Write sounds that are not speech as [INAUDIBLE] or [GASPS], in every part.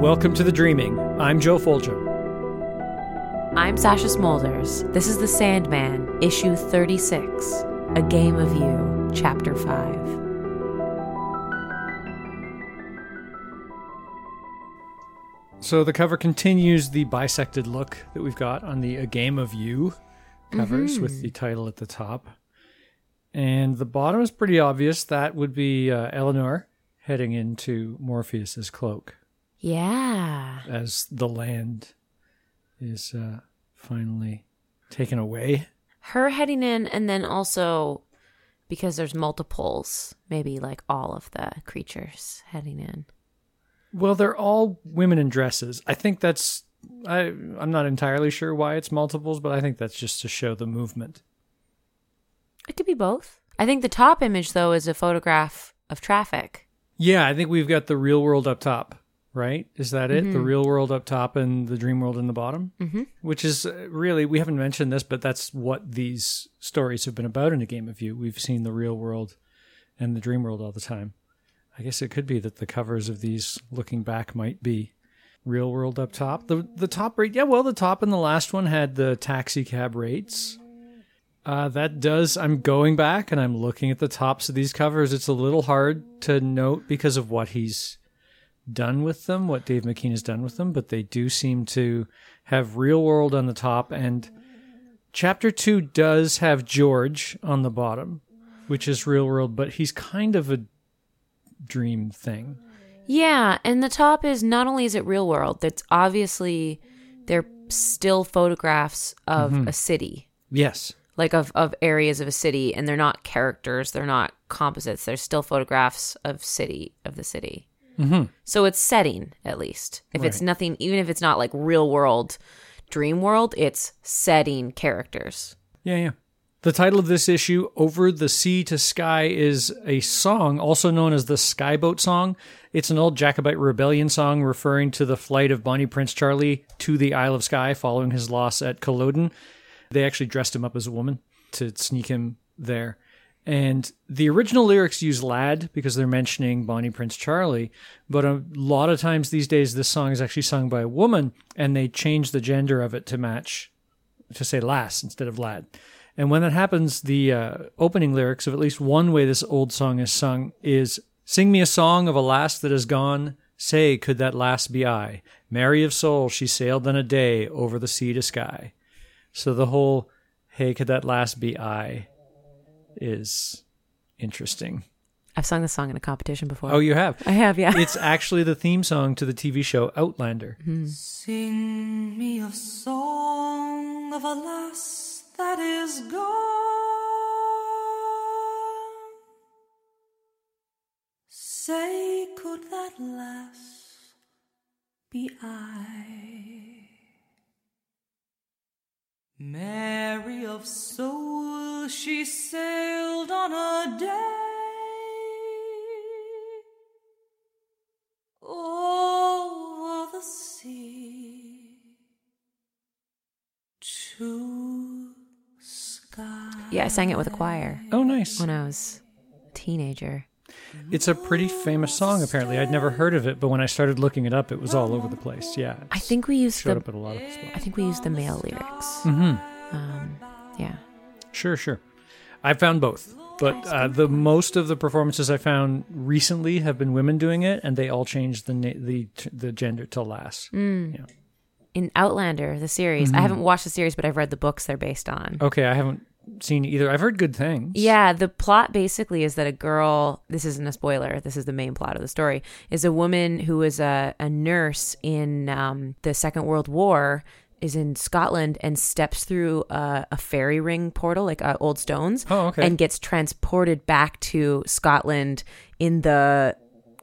Welcome to The Dreaming. I'm Joe Foljam. I'm Sasha Smolders. This is The Sandman, issue 36, A Game of You, chapter 5. So the cover continues the bisected look that we've got on the A Game of You covers with the title at the top. And the bottom is pretty obvious. That would be uh, Eleanor heading into Morpheus's cloak Yeah. as the land is uh, finally taken away. Her heading in, and then also because there's multiples, maybe like all of the creatures heading in. Well, they're all women in dresses. I think that's I I'm not entirely sure why it's multiples, but I think that's just to show the movement. It could be both. I think the top image, though, is a photograph of traffic. Yeah, I think we've got the real world up top, right? Is that it? The real world up top and the dream world in the bottom? Mm-hmm. Which is uh, really, we haven't mentioned this, but that's what these stories have been about in a game of you. We've seen the real world and the dream world all the time. I guess it could be that the covers of these looking back might be real world up top. The the top rate, yeah, well, the top and the last one had the taxi cab rates. Uh, that does. I'm going back and I'm looking at the tops of these covers. It's a little hard to note because of what he's done with them, what Dave McKean has done with them, but they do seem to have real world on the top. And chapter two does have George on the bottom, which is real world, but he's kind of a dream thing. Yeah, and the top is not only is it real world, that's obviously they're still photographs of mm-hmm. a city, Yes. like of of areas of a city, and they're not characters, they're not composites, they're still photographs of city of the city. Mm-hmm. So it's setting at least. If it's nothing, even if it's not like real world, dream world, it's setting characters. Yeah, yeah. The title of this issue, Over the Sea to Sky, is a song also known as the Skye Boat Song. It's an old Jacobite rebellion song referring to the flight of Bonnie Prince Charlie to the Isle of Skye following his loss at Culloden. They actually dressed him up as a woman to sneak him there. And the original lyrics use lad because they're mentioning Bonnie Prince Charlie, but a lot of times these days this song is actually sung by a woman and they change the gender of it to match to say lass instead of lad. And when that happens, the uh, opening lyrics of at least one way this old song is sung is Sing me a song of a lass that is gone. Say, could that lass be I? Mary of soul, she sailed on a day over the sea to sky. So the whole, hey, could that lass be I is interesting. I've sung this song in a competition before. Oh, you have? I have, yeah. It's actually the theme song to the TV show Outlander. Hmm. Sing me a song of a lass that is gone. Say, could that lass be I? Mary of soul, she sailed on a day over the sea to sky. yeah, I sang it with a choir Oh, nice. when I was a teenager. It's a pretty famous song, apparently. I'd never heard of it, but when I started looking it up, it was all over the place. Yeah. I think we used showed the up at a lot of spots. I think we used the male lyrics. Mm-hmm. Um, yeah. Sure, sure. I found both, but uh, the most of the performances I found recently have been women doing it, and they all changed the na- the the gender to lass. Yeah. In Outlander, the series, I haven't watched the series, but I've read the books they're based on. Okay, I haven't seen either. I've heard good things. Yeah, the plot basically is that a girl, this isn't a spoiler, this is the main plot of the story, is a woman who is a, a nurse in um, the Second World War, is in Scotland and steps through a, a fairy ring portal, like uh, old stones, Oh, okay. and gets transported back to Scotland in the.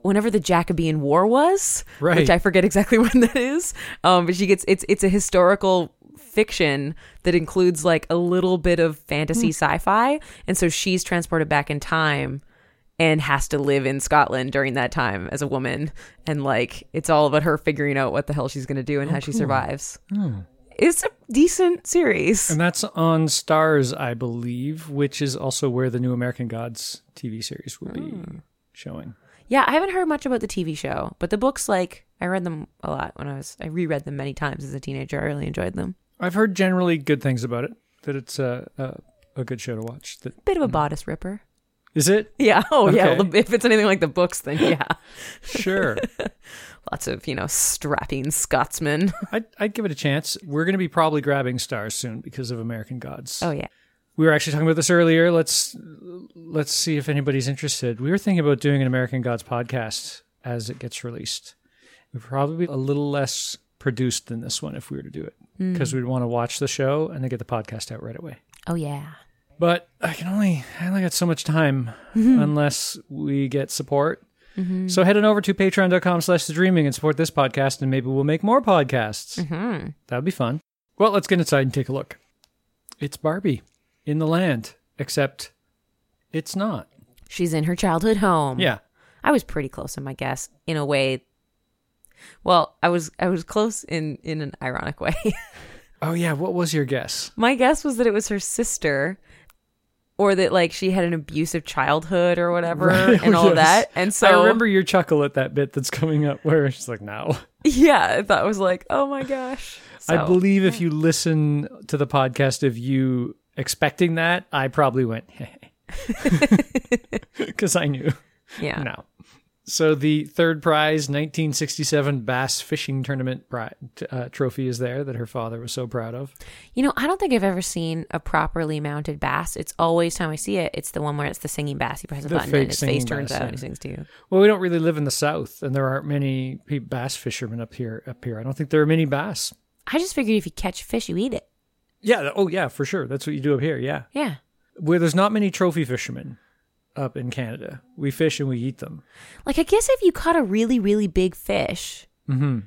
Whenever the Jacobean War was, Right. which I forget exactly [LAUGHS] when that is, um, but she gets it's it's a historical fiction that includes like a little bit of fantasy hmm. sci-fi and so she's transported back in time and has to live in Scotland during that time as a woman and like it's all about her figuring out what the hell she's going to do and oh, how she survives. Hmm. It's a decent series. And that's on Starz, I believe, which is also where the New American Gods TV series will be hmm. showing. Yeah, I haven't heard much about the TV show, but the books, like, I read them a lot when I was, I reread them many times as a teenager. I really enjoyed them. I've heard generally good things about it. That it's a a, a good show to watch. That Bit of a bodice ripper. is it? Yeah. Oh, yeah. Okay. Well, if it's anything like the books, then yeah. Sure. [LAUGHS] Lots of, you know, strapping Scotsmen. [LAUGHS] I'd, I'd give it a chance. We're going to be probably grabbing Starz soon because of American Gods. Oh, yeah. We were actually talking about this earlier. Let's let's see if anybody's interested. We were thinking about doing an American Gods podcast as it gets released. We'd probably be a little less produced than this one if we were to do it because hmm. we'd want to watch the show and then get the podcast out right away. Oh, yeah. But I can only I only got so much time mm-hmm. unless we get support. Mm-hmm. So head on over to patreon.com slash the dreaming and support this podcast and maybe we'll make more podcasts. Hmm. That'd be fun. Well, let's get inside and take a look. It's Barbie in the land, except it's not. She's in her childhood home. Yeah. I was pretty close in my guess in a way. Well, I was I was close in in an ironic way. [LAUGHS] Oh yeah, what was your guess? my guess was that it was her sister or that like she had an abusive childhood or whatever [LAUGHS] Right, and all yes. that. And so I remember your chuckle at that bit that's coming up where she's like, "No." [LAUGHS] yeah, I thought it was like, "Oh my gosh." I So- believe if you listen to the podcast of you expecting that, I probably went, because I knew. yeah. No. So the third prize, 1967 Bass Fishing Tournament pri- uh, trophy, is there that her father was so proud of. You know, I don't think I've ever seen a properly mounted bass. It's always time I see it, it's the one where it's the singing bass. You press a The button and his face turns bass, out and he sings to you. Well, we don't really live in the South, and there aren't many bass fishermen up here. Up here, I don't think there are many bass. I just figured if you catch a fish, you eat it. Yeah. Oh, yeah, for sure. That's what you do up here. Yeah. Yeah. Where there's not many trophy fishermen up in Canada. We fish and we eat them. Like I guess if you caught a really, really big fish, hmm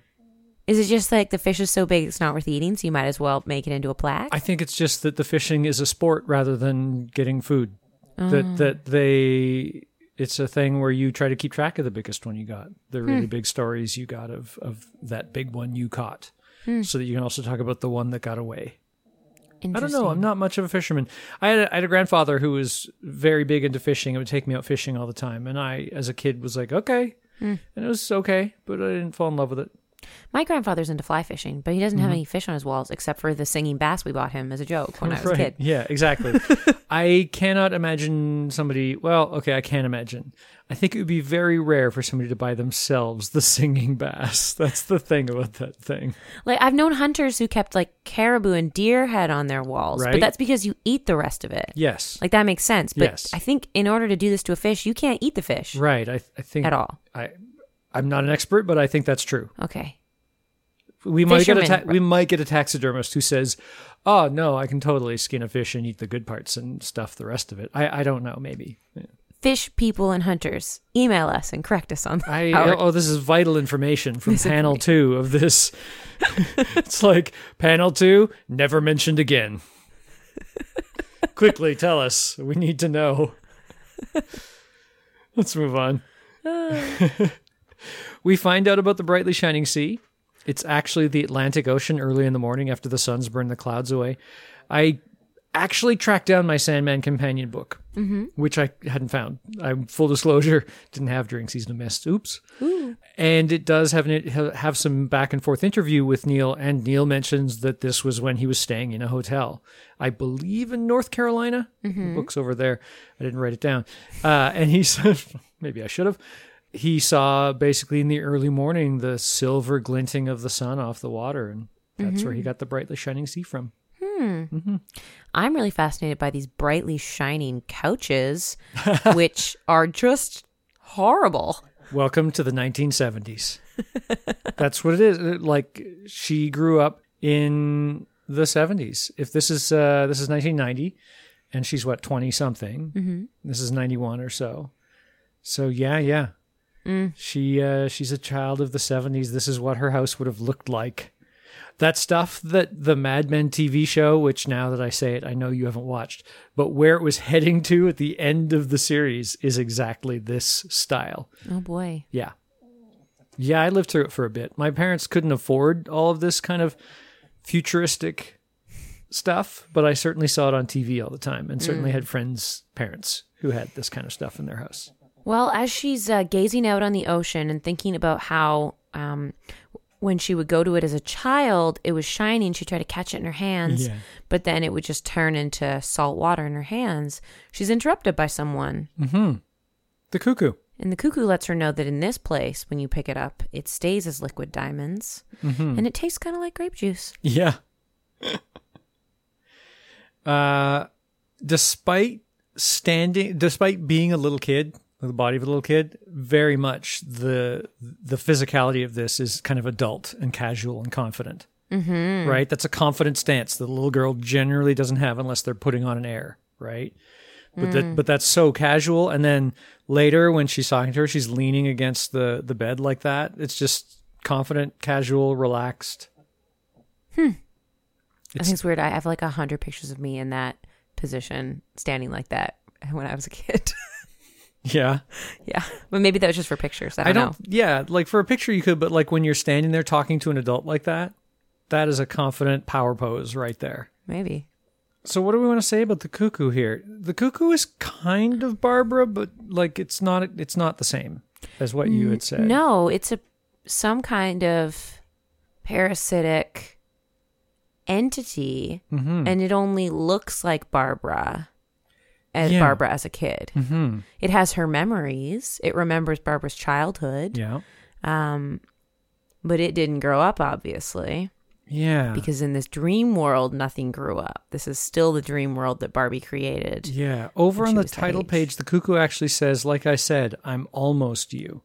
is it just like the fish is so big it's not worth eating, so you might as well make it into a plaque? I think it's just that the fishing is a sport rather than getting food. Oh. That that they it's a thing where you try to keep track of the biggest one you got, the really big stories you got of of that big one you caught, so that you can also talk about the one that got away. I don't know. I'm not much of a fisherman. I had a, I had a grandfather who was very big into fishing and would take me out fishing all the time. And I, as a kid, was like, okay, hmm. and it was okay, but I didn't fall in love with it. My grandfather's into fly fishing, but he doesn't have mm-hmm. any fish on his walls except for the singing bass we bought him as a joke when I was a kid. Yeah, exactly. [LAUGHS] I cannot imagine somebody. Well, okay, I can't imagine. I think it would be very rare for somebody to buy themselves the singing bass. [LAUGHS] That's the thing about that thing. Like I've known hunters who kept like caribou and deer head on their walls, Right. but that's because you eat the rest of it. Yes. Like that makes sense. But Yes. I think in order to do this to a fish, you can't eat the fish right. I, I think at all. I, I'm not an expert, but I think that's true. Okay. We might get a ta- we might get a taxidermist who says, "Oh no, I can totally skin a fish and eat the good parts and stuff the rest of it." I, I don't know. Maybe Fish people and hunters, email us and correct us on I [LAUGHS] our oh this is vital information from This panel two of this. [LAUGHS] it's like panel two never mentioned again. [LAUGHS] Quickly tell us. We need to know. Let's move on. [SIGHS] we find out about the brightly shining sea. It's actually the Atlantic Ocean early in the morning after the sun's burned the clouds away. I actually tracked down my Sandman companion book, which I hadn't found. I'm full disclosure, [LAUGHS] didn't have during season of Mist. Oops. And it does have an, have some back and forth interview with Neil, and Neil mentions that this was when he was staying in a hotel, I believe in North Carolina. The book's over there. I didn't write it down. Uh, and he [LAUGHS] said, maybe I should have. He saw basically in the early morning the silver glinting of the sun off the water, and that's where he got the brightly shining sea from. I'm really fascinated by these brightly shining couches, [LAUGHS] which are just horrible. Welcome to the 1970s. That's what it is. Like she grew up in the 70s. If this is uh, this is 1990, and she's what 20 something. Mm-hmm. This is 91 or so. So yeah, yeah. She uh, she's a child of the 70s. This is what her house would have looked like. That stuff that the Mad Men TV show, which now that I say it, I know you haven't watched, but where it was heading to at the end of the series is exactly this style. Oh boy. Yeah. Yeah, I lived through it for a bit. My parents couldn't afford all of this kind of futuristic stuff, but I certainly saw it on TV all the time and certainly had friends' parents who had this kind of stuff in their house. Well, as she's uh, gazing out on the ocean and thinking about how um, when she would go to it as a child, it was shining. She'd try to catch it in her hands, Yeah. but then it would just turn into salt water in her hands. She's interrupted by someone. The cuckoo. And the cuckoo lets her know that in this place, when you pick it up, it stays as liquid diamonds and it tastes kind of like grape juice. Yeah. [LAUGHS] uh, despite standing, despite being a little kid, the body of a little kid, very much the the physicality of this is kind of adult and casual and confident. Mm-hmm. Right. That's a confident stance that a little girl generally doesn't have unless they're putting on an air. Right. But that, but that's so casual. And then later, when she's talking to her, she's leaning against the the bed like that. It's just confident, casual, relaxed. I think it's weird. I have like a hundred pictures of me in that position, standing like that when I was a kid. [LAUGHS] Yeah. yeah, but maybe that was just for pictures. I don't, I don't. know. Yeah, like for a picture you could, but like when you're standing there talking to an adult like that, that is a confident power pose right there. Maybe. So what do we want to say about the cuckoo here? The cuckoo is kind of Barbara, but like it's not. It's not the same as what you had said. No, it's a some kind of parasitic entity, Mm-hmm. and it only looks like Barbara. As Yeah. Barbara as a kid, Mm-hmm. it has her memories. It remembers Barbara's childhood, Yeah. um, but it didn't grow up, obviously. Yeah. because in this dream world nothing grew up this is still the dream world that barbie created yeah. Over on the title age. page, the cuckoo actually says, "Like I said, I'm almost you."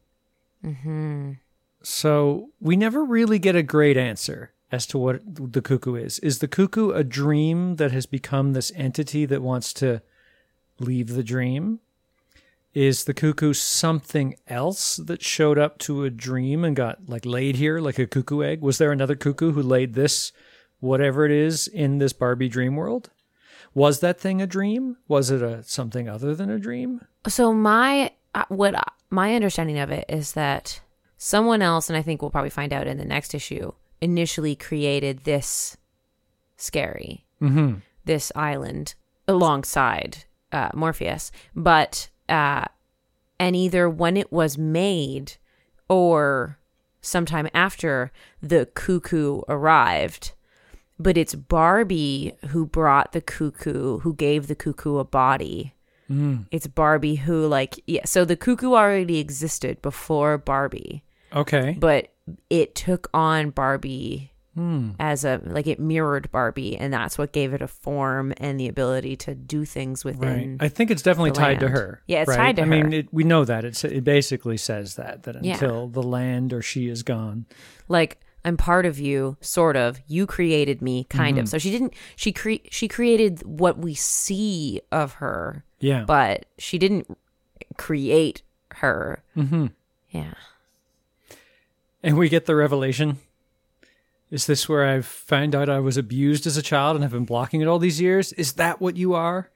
hmm So we never really get a great answer as to what the cuckoo is. Is the cuckoo a dream that has become this entity that wants to leave the dream? Is the cuckoo something else that showed up to a dream and got like laid here like a cuckoo egg? Was there another cuckoo who laid this, whatever it is, in this Barbie dream world? Was that thing a dream? Was it a something other than a dream? so my uh, what my understanding of it is that someone else and i think we'll probably find out in the next issue initially created this skerry Mm-hmm. this island alongside uh, morpheus but uh, and either when it was made or sometime after the cuckoo arrived but it's barbie who brought the cuckoo who gave the cuckoo a body Mm. it's barbie who like yeah so the cuckoo already existed before barbie Okay. but it took on barbie Hmm. as a like it mirrored barbie and that's what gave it a form and the ability to do things Right. within I think it's definitely tied to her. Yeah, it's right? tied to I mean, it, we know that it's it basically says that that Yeah. until the land or she is gone. like I'm part of you, sort of. You created me, kind Mm-hmm. of. So she didn't. She cre- She created what we see of her, Yeah. but she didn't create her. hmm Yeah. And we get the revelation. Is this where I've found out I was abused as a child and have been blocking it all these years? Is that what you are?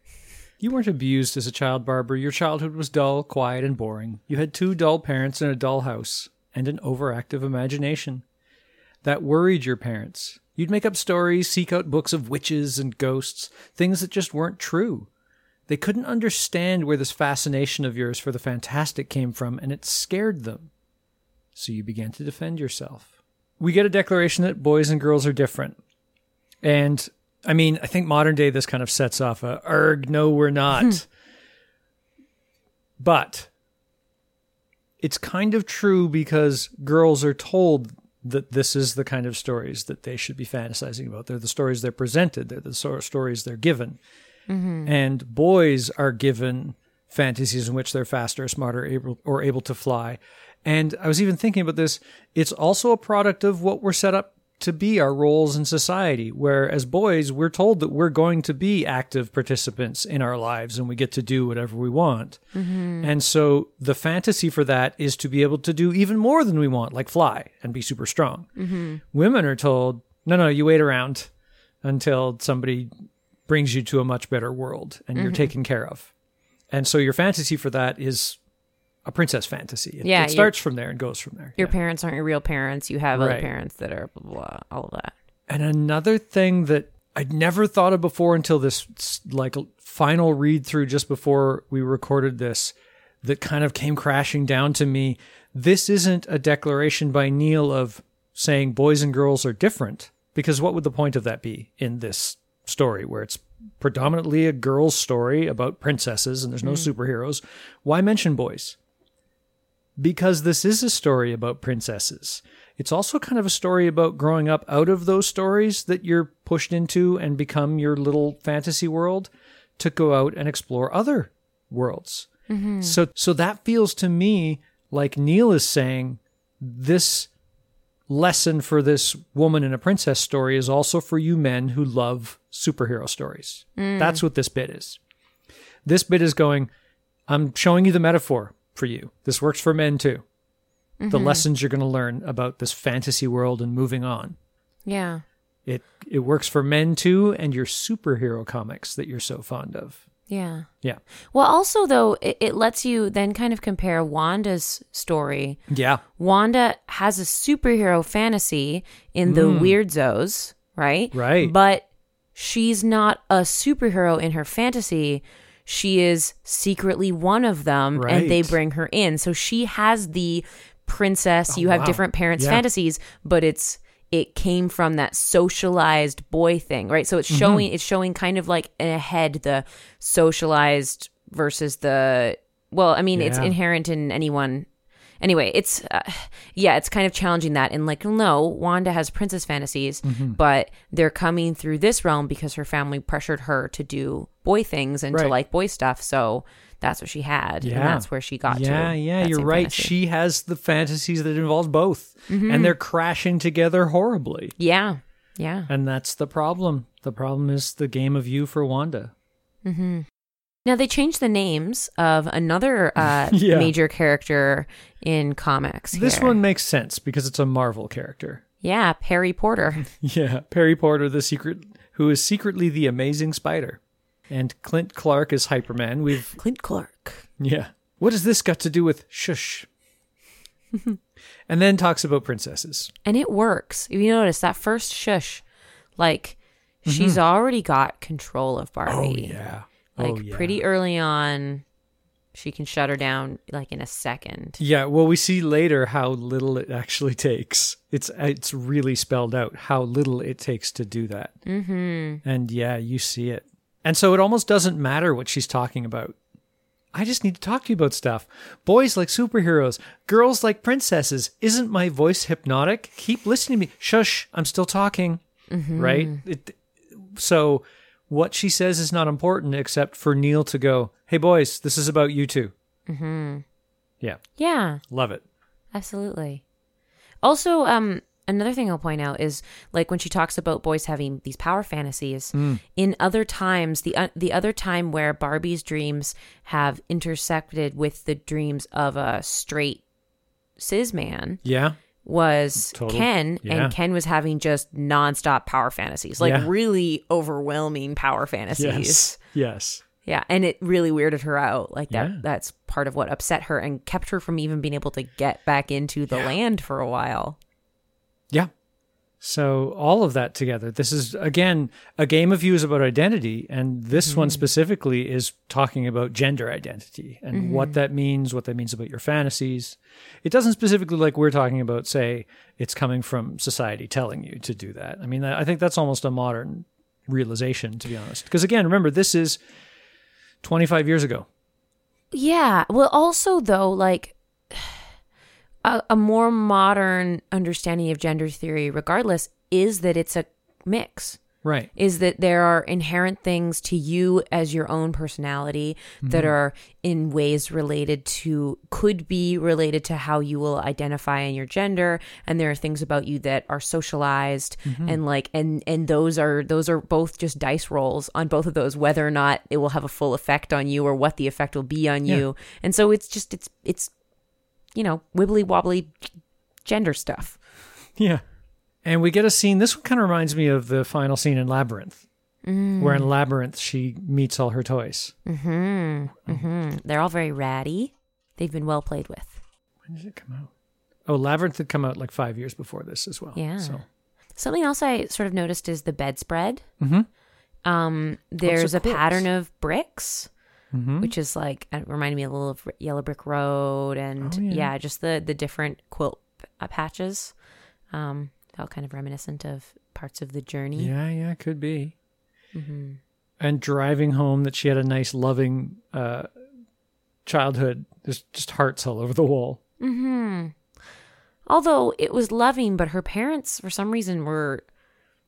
You weren't abused as a child, Barbara. Your childhood was dull, quiet, and boring. You had two dull parents in a dull house and an overactive imagination. That worried your parents. You'd make up stories, seek out books of witches and ghosts, things that just weren't true. They couldn't understand where this fascination of yours for the fantastic came from, and it scared them. So you began to defend yourself. We get a declaration that boys and girls are different. And I mean, I think modern day this kind of sets off a erg, no, we're not. Hmm. but it's kind of true because girls are told that this is the kind of stories that they should be fantasizing about. They're the stories they're presented, they're the sort of stories they're given. Mm-hmm. And boys are given fantasies in which they're faster, smarter, able or able to fly. And I was even thinking about this. It's also a product of what we're set up to be our roles in society, where as boys, we're told that we're going to be active participants in our lives and we get to do whatever we want. Mm-hmm. And so the fantasy for that is to be able to do even more than we want, like fly and be super strong. Mm-hmm. Women are told, no, no, you wait around until somebody brings you to a much better world and you're mm-hmm. taken care of. And so your fantasy for that is a princess fantasy. It, Yeah, it starts from there and goes from there. Your Yeah. parents aren't your real parents. You have other parents that are blah, blah, blah, all of that. And another thing that I'd never thought of before until this like final read through just before we recorded this, that kind of came crashing down to me. This isn't a declaration by Neil of saying boys and girls are different, because what would the point of that be in this story where it's predominantly a girl's story about princesses and there's no mm. superheroes? Why mention boys? Because this is a story about princesses. It's also kind of a story about growing up out of those stories that you're pushed into and become your little fantasy world to go out and explore other worlds. Mm-hmm. So so that feels to me like Neil is saying this lesson for this woman in a princess story is also for you men who love superhero stories. Mm. That's what this bit is. This bit is going, I'm showing you the metaphor for you. This works for men too. The mm-hmm. lessons you're going to learn about this fantasy world and moving on. Yeah. It it works for men too and your superhero comics that you're so fond of. Yeah. Yeah. Well, also though, it, it lets you then kind of compare Wanda's story. Yeah. Wanda has a superhero fantasy in the mm. Weird Zoes, right? Right. But she's not a superhero in her fantasy. She is secretly one of them, and they bring her in. So she has the princess. you have wow. different parents' Yeah. fantasies, but it's it came from that socialized boy thing, right? So Mm-hmm. it's showing it's showing kind of like ahead the socialized versus the well, I mean, it's inherent in anyone. Anyway, it's uh, yeah, it's kind of challenging that and like no, Wanda has princess fantasies, Mm-hmm. but they're coming through this realm because her family pressured her to do boy things and to like boy stuff. So that's what she had, and that's where she got to. yeah, yeah, you're right. fantasy. She has the fantasies that involve both, Mm-hmm. and they're crashing together horribly. yeah, yeah. And that's the problem. The problem is the game of you for Wanda. Now they changed the names of another uh, [LAUGHS] Yeah. major character in comics. This here. one makes sense because it's a Marvel character. yeah, Perry Porter. [LAUGHS] Yeah, Perry Porter, the secret, who is secretly the Amazing Spider, and Clint Clark is Hyperman. We've [SIGHS] Clint Clark. yeah. What has this got to do with shush? [LAUGHS] and then talks about princesses. and it works. If you notice that first shush, like she's already got control of Barbie. Mm-hmm. Oh yeah. Like oh, yeah. pretty early on, she can shut her down like in a second. Yeah, well, we see later how little it actually takes. It's it's really spelled out how little it takes to do that. Mm-hmm. And yeah, you see it, and so it almost doesn't matter what she's talking about. I just need to talk to you about stuff. Boys like superheroes, girls like princesses. Isn't my voice hypnotic? Keep listening to me. Shush, I'm still talking. Right? It, so what she says is not important except for Neil to go, "Hey boys, this is about you too." Mm-hmm. Yeah, Yeah, love it. absolutely. Also, um, another thing I'll point out is like when she talks about boys having these power fantasies. Mm. In other times, the uh, the other time where Barbie's dreams have intersected with the dreams of a straight cis man Yeah. Was Total- Ken, yeah. and Ken was having just nonstop power fantasies, like Yeah. really overwhelming power fantasies. Yes. Yes. Yeah, and it really weirded her out. Like that Yeah. that's part of what upset her and kept her from even being able to get back into the land for a while. Yeah. So all of that together, this is again a game of views about identity, and this one mm-hmm. specifically is talking about gender identity and mm-hmm. what that means, what that means about your fantasies. It doesn't specifically like we're talking about say it's coming from society telling you to do that. I mean, I think that's almost a modern realization to be honest. Because again, remember this is 25 years ago. Yeah. Well, also though, like a, a more modern understanding of gender theory, regardless, is that it's a mix. Right. is that there are inherent things to you as your own personality that mm-hmm. are in ways related to could be related to how you will identify in your gender and there are things about you that are socialized mm-hmm. and like and and those are those are both just dice rolls on both of those whether or not it will have a full effect on you or what the effect will be on Yeah. you and so it's just it's it's you know wibbly wobbly gender stuff Yeah. And we get a scene. This one kind of reminds me of the final scene in Labyrinth, where in Labyrinth she meets all her toys. Mhm. Mhm. They're all very ratty they've been well played with When did it come out? Oh, Labyrinth had come out like five years before this as well. Yeah. So Something else I sort of noticed is the bedspread. Mm-hmm. Um, there's a pattern of bricks which is like it reminded me a little of Yellow Brick Road, and Oh, yeah. yeah. just the the different quilt p- patches. Um, felt kind of reminiscent of parts of the journey. Yeah, yeah, could be. Mm-hmm. And driving home, that she had a nice, loving uh, childhood. There's just hearts all over the wall. Mm-hmm. Although it was loving, but her parents, for some reason, were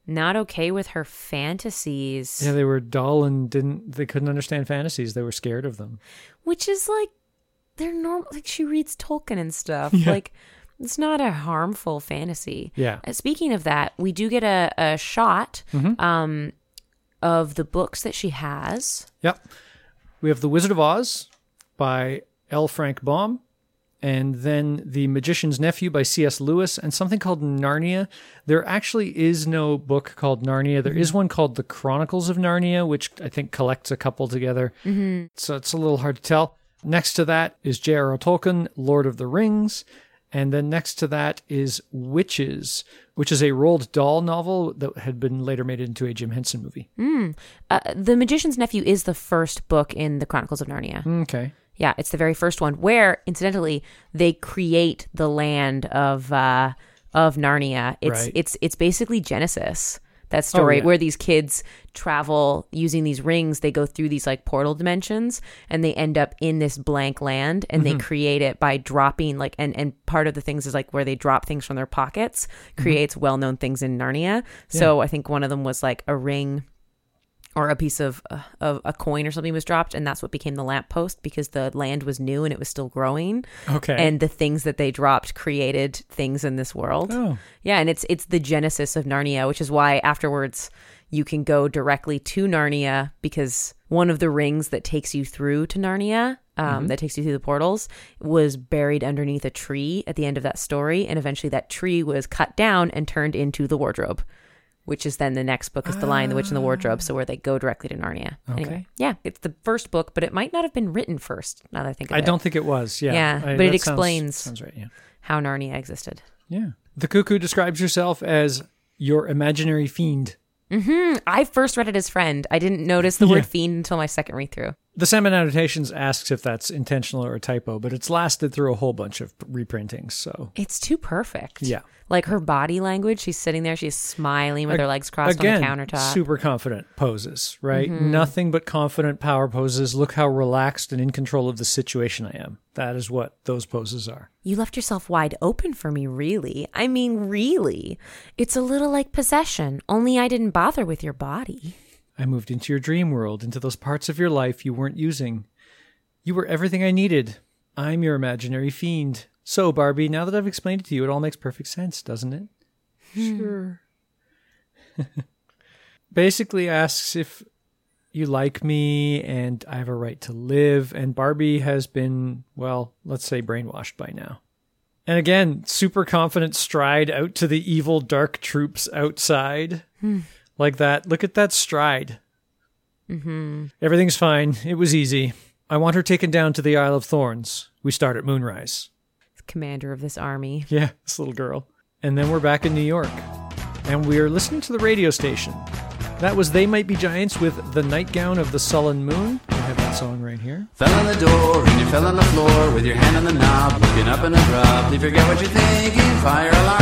not okay with her fantasies, Yeah, they were dull and didn't. They couldn't understand fantasies. They were scared of them. which is like they're normal. Like she reads Tolkien and stuff. Yeah. Like it's not a harmful fantasy. Yeah. Uh, Speaking of that, we do get a, a shot Mm-hmm. um, of the books that she has. Yep. We have The Wizard of Oz by L. Frank Baum, and then The Magician's Nephew by C.S. Lewis, and something called Narnia. There actually is no book called Narnia. There is one called The Chronicles of Narnia, which I think collects a couple together. Mm-hmm. So it's a little hard to tell. Next to that is J.R.R. Tolkien, Lord of the Rings. And then next to that is Witches, which is a Roald Dahl novel that had been later made into a Jim Henson movie. Uh, the Magician's Nephew is the first book in the Chronicles of Narnia. Okay. Yeah, it's the very first one where, incidentally, they create the land of uh, of Narnia. It's Right. it's it's basically Genesis. That story yeah. where these kids travel using these rings, they go through these like portal dimensions, and they end up in this blank land, and they create it by dropping like and and part of the things is like where they drop things from their pockets creates well known things in Narnia. So I think one of them was like a ring or a piece of, uh, of a coin or something was dropped and that's what became the lamppost because the land was new and it was still growing Okay. and the things that they dropped created things in this world oh. yeah and it's it's the genesis of narnia which is why afterwards you can go directly to narnia because one of the rings that takes you through to narnia um, that takes you through the portals was buried underneath a tree at the end of that story and eventually that tree was cut down and turned into the wardrobe which is then the next book is The Lion, the Witch, and the Wardrobe. So where they go directly to Narnia. Anyway, Okay. yeah, it's the first book, but it might not have been written first. Now that I think of I it, don't think it was. Yeah. Yeah, I- but it that sounds- explains- Sounds, right. Yeah. how Narnia existed. Yeah. The cuckoo describes herself as your imaginary fiend. Mhm i first read it as friend. I didn't notice the Yeah. word fiend until my second read through. The Sandman Annotations asks if that's intentional or a typo, but it's lasted through a whole bunch of reprintings. So It's too perfect. Yeah. Like her body language. She's sitting there. She's smiling with her legs crossed again, on the countertop. super confident poses, right? Mm-hmm. Nothing but confident power poses. Look how relaxed and in control of the situation I am. That is what those poses are. You left yourself wide open for me, really. I mean, really. It's a little like possession, only I didn't bother with your body. I moved into your dream world, into those parts of your life you weren't using. You were everything I needed. I'm your imaginary fiend. So, Barbie, now that I've explained it to you, it all makes perfect sense, doesn't it? Sure. [LAUGHS] Basically asks if you like me and I have a right to live, and Barbie has been, well, let's say brainwashed by now. And again, super confident stride out to the evil dark troops outside. Like that. Look at that stride. Mm-hmm. Everything's fine. It was easy. I want her taken down to the Isle of Thorns. We start at moonrise. Commander of this army. Yeah, this little girl. And then we're back in New York. And we are listening to the radio station. That was They Might Be Giants with The Nightgown of the Sullen Moon. I have that song right here. Fell on the door and you fell on the floor with your hand on the knob, looking up in a drop. You forget what you're thinking, fire alarms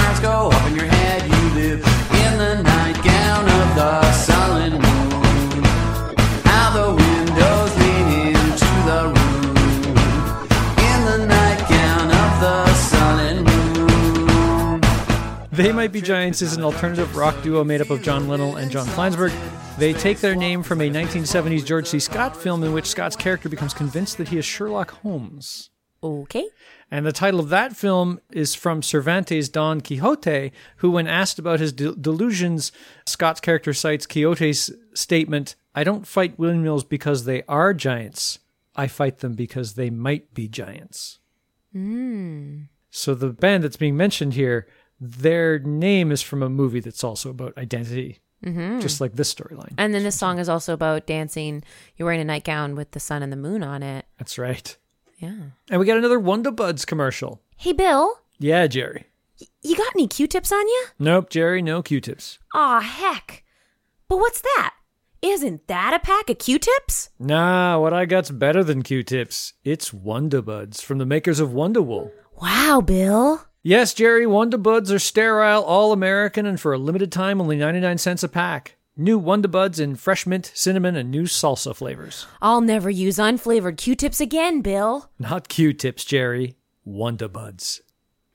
Might Be Giants is an alternative rock duo made up of John Linnell and John Flansburgh. They take their name from a 1970s George C. Scott film in which Scott's character becomes convinced that he is Sherlock Holmes. Okay. And the title of that film is from Cervantes' Don Quixote, who, when asked about his de- delusions, Scott's character cites Quixote's statement I don't fight windmills because they are giants. I fight them because they might be giants. Hmm. So the band that's being mentioned here, their name is from a movie that's also about identity, mm-hmm. just like this storyline. And then this song is also about dancing. You're wearing a nightgown with the sun and the moon on it. That's right. Yeah. And we got another Wonder Buds commercial. Hey, Bill, Yeah, Jerry. you got any Q-tips on you? Nope, Jerry, no Q-tips. Aw, heck. But what's that? Isn't that a pack of Q-tips? Nah, what I got's better than Q-tips. It's Wonder Buds from the makers of Wonder Wool. Wow, Bill. Yes, Jerry, Wonder Buds are sterile, all American, and for a limited time, only 99 cents a pack. New Wonder Buds in fresh mint, cinnamon, and new salsa flavors. I'll never use unflavored Q-tips again, Bill. Not Q-tips, Jerry. Wonder Buds.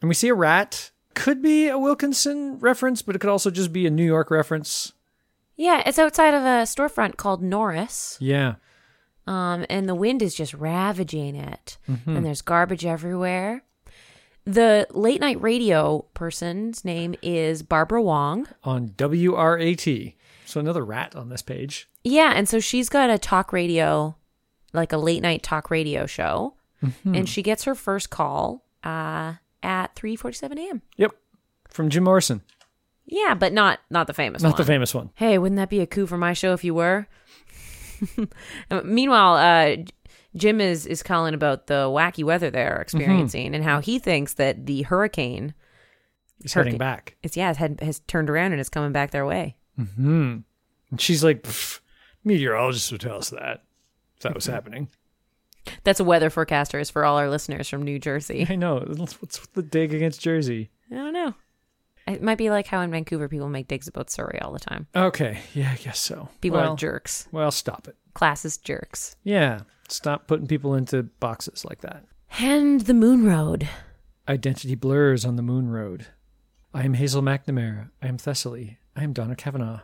And we see a rat. Could be a Wilkinson reference, but it could also just be a New York reference. Yeah, it's outside of a storefront called Norris. Yeah. Um, and the wind is just ravaging it. And there's garbage everywhere. The late night radio person's name is Barbara Wong. On WRAT. So another rat on this page. Yeah, and so she's got a talk radio, like a late night talk radio show, and she gets her first call uh, at three forty seven a.m. Yep. From Jim Morrison. Yeah, but not not the famous Not one. the famous one. Hey, wouldn't that be a coup for my show if you were? [LAUGHS] Meanwhile, uh, Jim is is calling about the wacky weather they're mm-hmm. experiencing and how he thinks that the hurricane Turkey. heading back. is yeah has, had, has turned around and is coming back their way. Mm-hmm. And she's like, meteorologists would tell us that. If that was happening. That's a weather forecaster is for all our listeners from New Jersey. I know. What's the dig against Jersey? I don't know. It might be like how in Vancouver people make digs about Surrey all the time. Okay. Yeah, I guess so. People well, are jerks, Well, stop it. classist jerks. Yeah. Stop putting people into boxes like that. And the Moon Road. Identity blurs on the moon road. I am Hazel McNamara. I am Thessaly. I am Donna Cavanagh.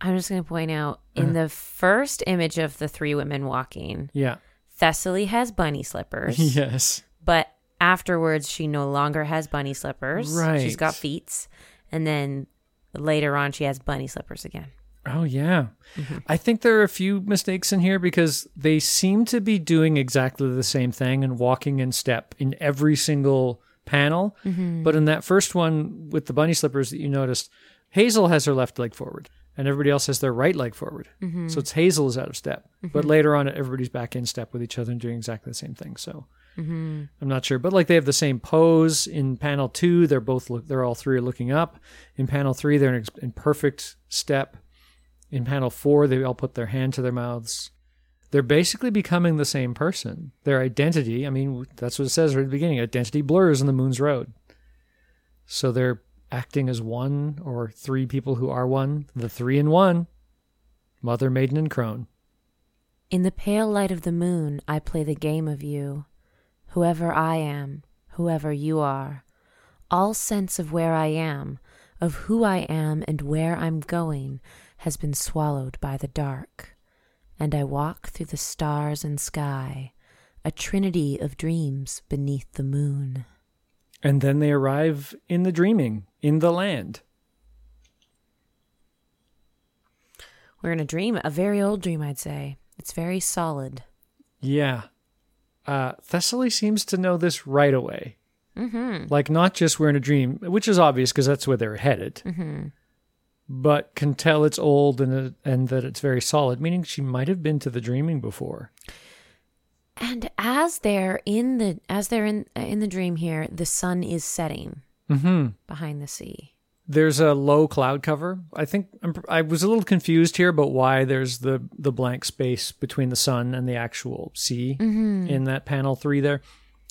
I'm just going to point out in uh-huh. the first image of the three women walking, Yeah. Thessaly has bunny slippers. [LAUGHS] yes. But afterwards, she no longer has bunny slippers. Right. She's got feet. And then later on, she has bunny slippers again. Oh, yeah. Mm-hmm. I think there are a few mistakes in here because they seem to be doing exactly the same thing and walking in step in every single panel. Mm-hmm. But in that first one with the bunny slippers that you noticed, Hazel has her left leg forward and everybody else has their right leg forward. Mm-hmm. So it's Hazel is out of step. But later on, everybody's back in step with each other and doing exactly the same thing. So I'm not sure, but like they have the same pose in panel two. They're both look. They're all three are looking up. In panel three, they're in, in perfect step. In panel four, they all put their hand to their mouths. They're basically becoming the same person. Their identity. I mean, that's what it says right at the beginning. Identity blurs in the moon's road. So they're acting as one or three people who are one. The three in one. Mother, maiden, and crone. In the pale light of the moon, I play the game of you. Whoever I am, whoever you are, all sense of where I am, of who I am and where I'm going, has been swallowed by the dark. And I walk through the stars and sky, a trinity of dreams beneath the moon. And then they arrive in the dreaming, in the land. We're in a dream, a very old dream, I'd say. It's very solid. Yeah. Uh, Thessaly seems to know this right away. Mm-hmm. Like, not just we're in a dream, which is obvious because that's where they're headed, mm-hmm. But can tell it's old and, and that it's very solid, meaning she might have been to the dreaming before. And as they're in the as they're in in the dream here, the sun is setting Mm-hmm. behind the sea. There's a low cloud cover. I think I'm, I was a little confused here about why there's the, the blank space between the sun and the actual sea in that panel three there.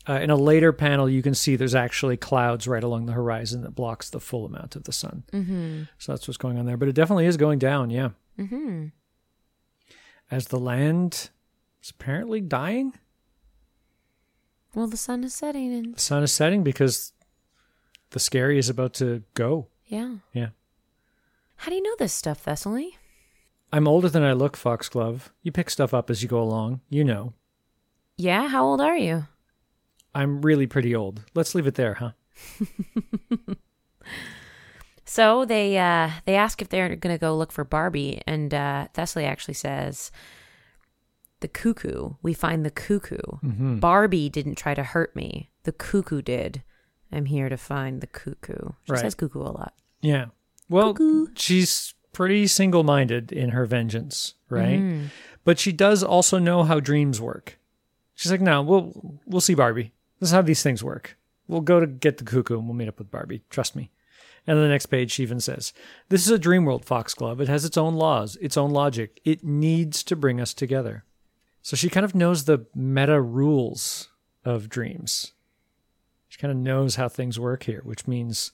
Uh, in a later panel, you can see there's actually clouds right along the horizon that blocks the full amount of the sun. Mm-hmm. So that's what's going on there. But it definitely is going down, yeah. Mm-hmm. As the land is apparently dying, Well, the sun is setting, and the sun is setting because the skerry is about to go. yeah. Yeah. How do you know this stuff, Thessaly? I'm older than I look, Foxglove. You pick stuff up as you go along. You know. Yeah. How old are you? I'm really pretty old. Let's leave it there, huh? [LAUGHS] So they uh, they ask if they're going to go look for Barbie, and uh, Thessaly actually says, "The cuckoo. We find the cuckoo. Barbie didn't try to hurt me. The cuckoo did. I'm here to find the cuckoo." She Right. says cuckoo a lot. Yeah. Well, she's pretty single minded in her vengeance, right? But she does also know how dreams work. She's like, no, we'll we'll see Barbie. This is how these things work. We'll go to get the cuckoo and we'll meet up with Barbie. Trust me. And on the next page, she even says, This is a dream world, Foxglove. It has its own laws, its own logic. It needs to bring us together. So she kind of knows the meta rules of dreams. She kind of knows how things work here, which means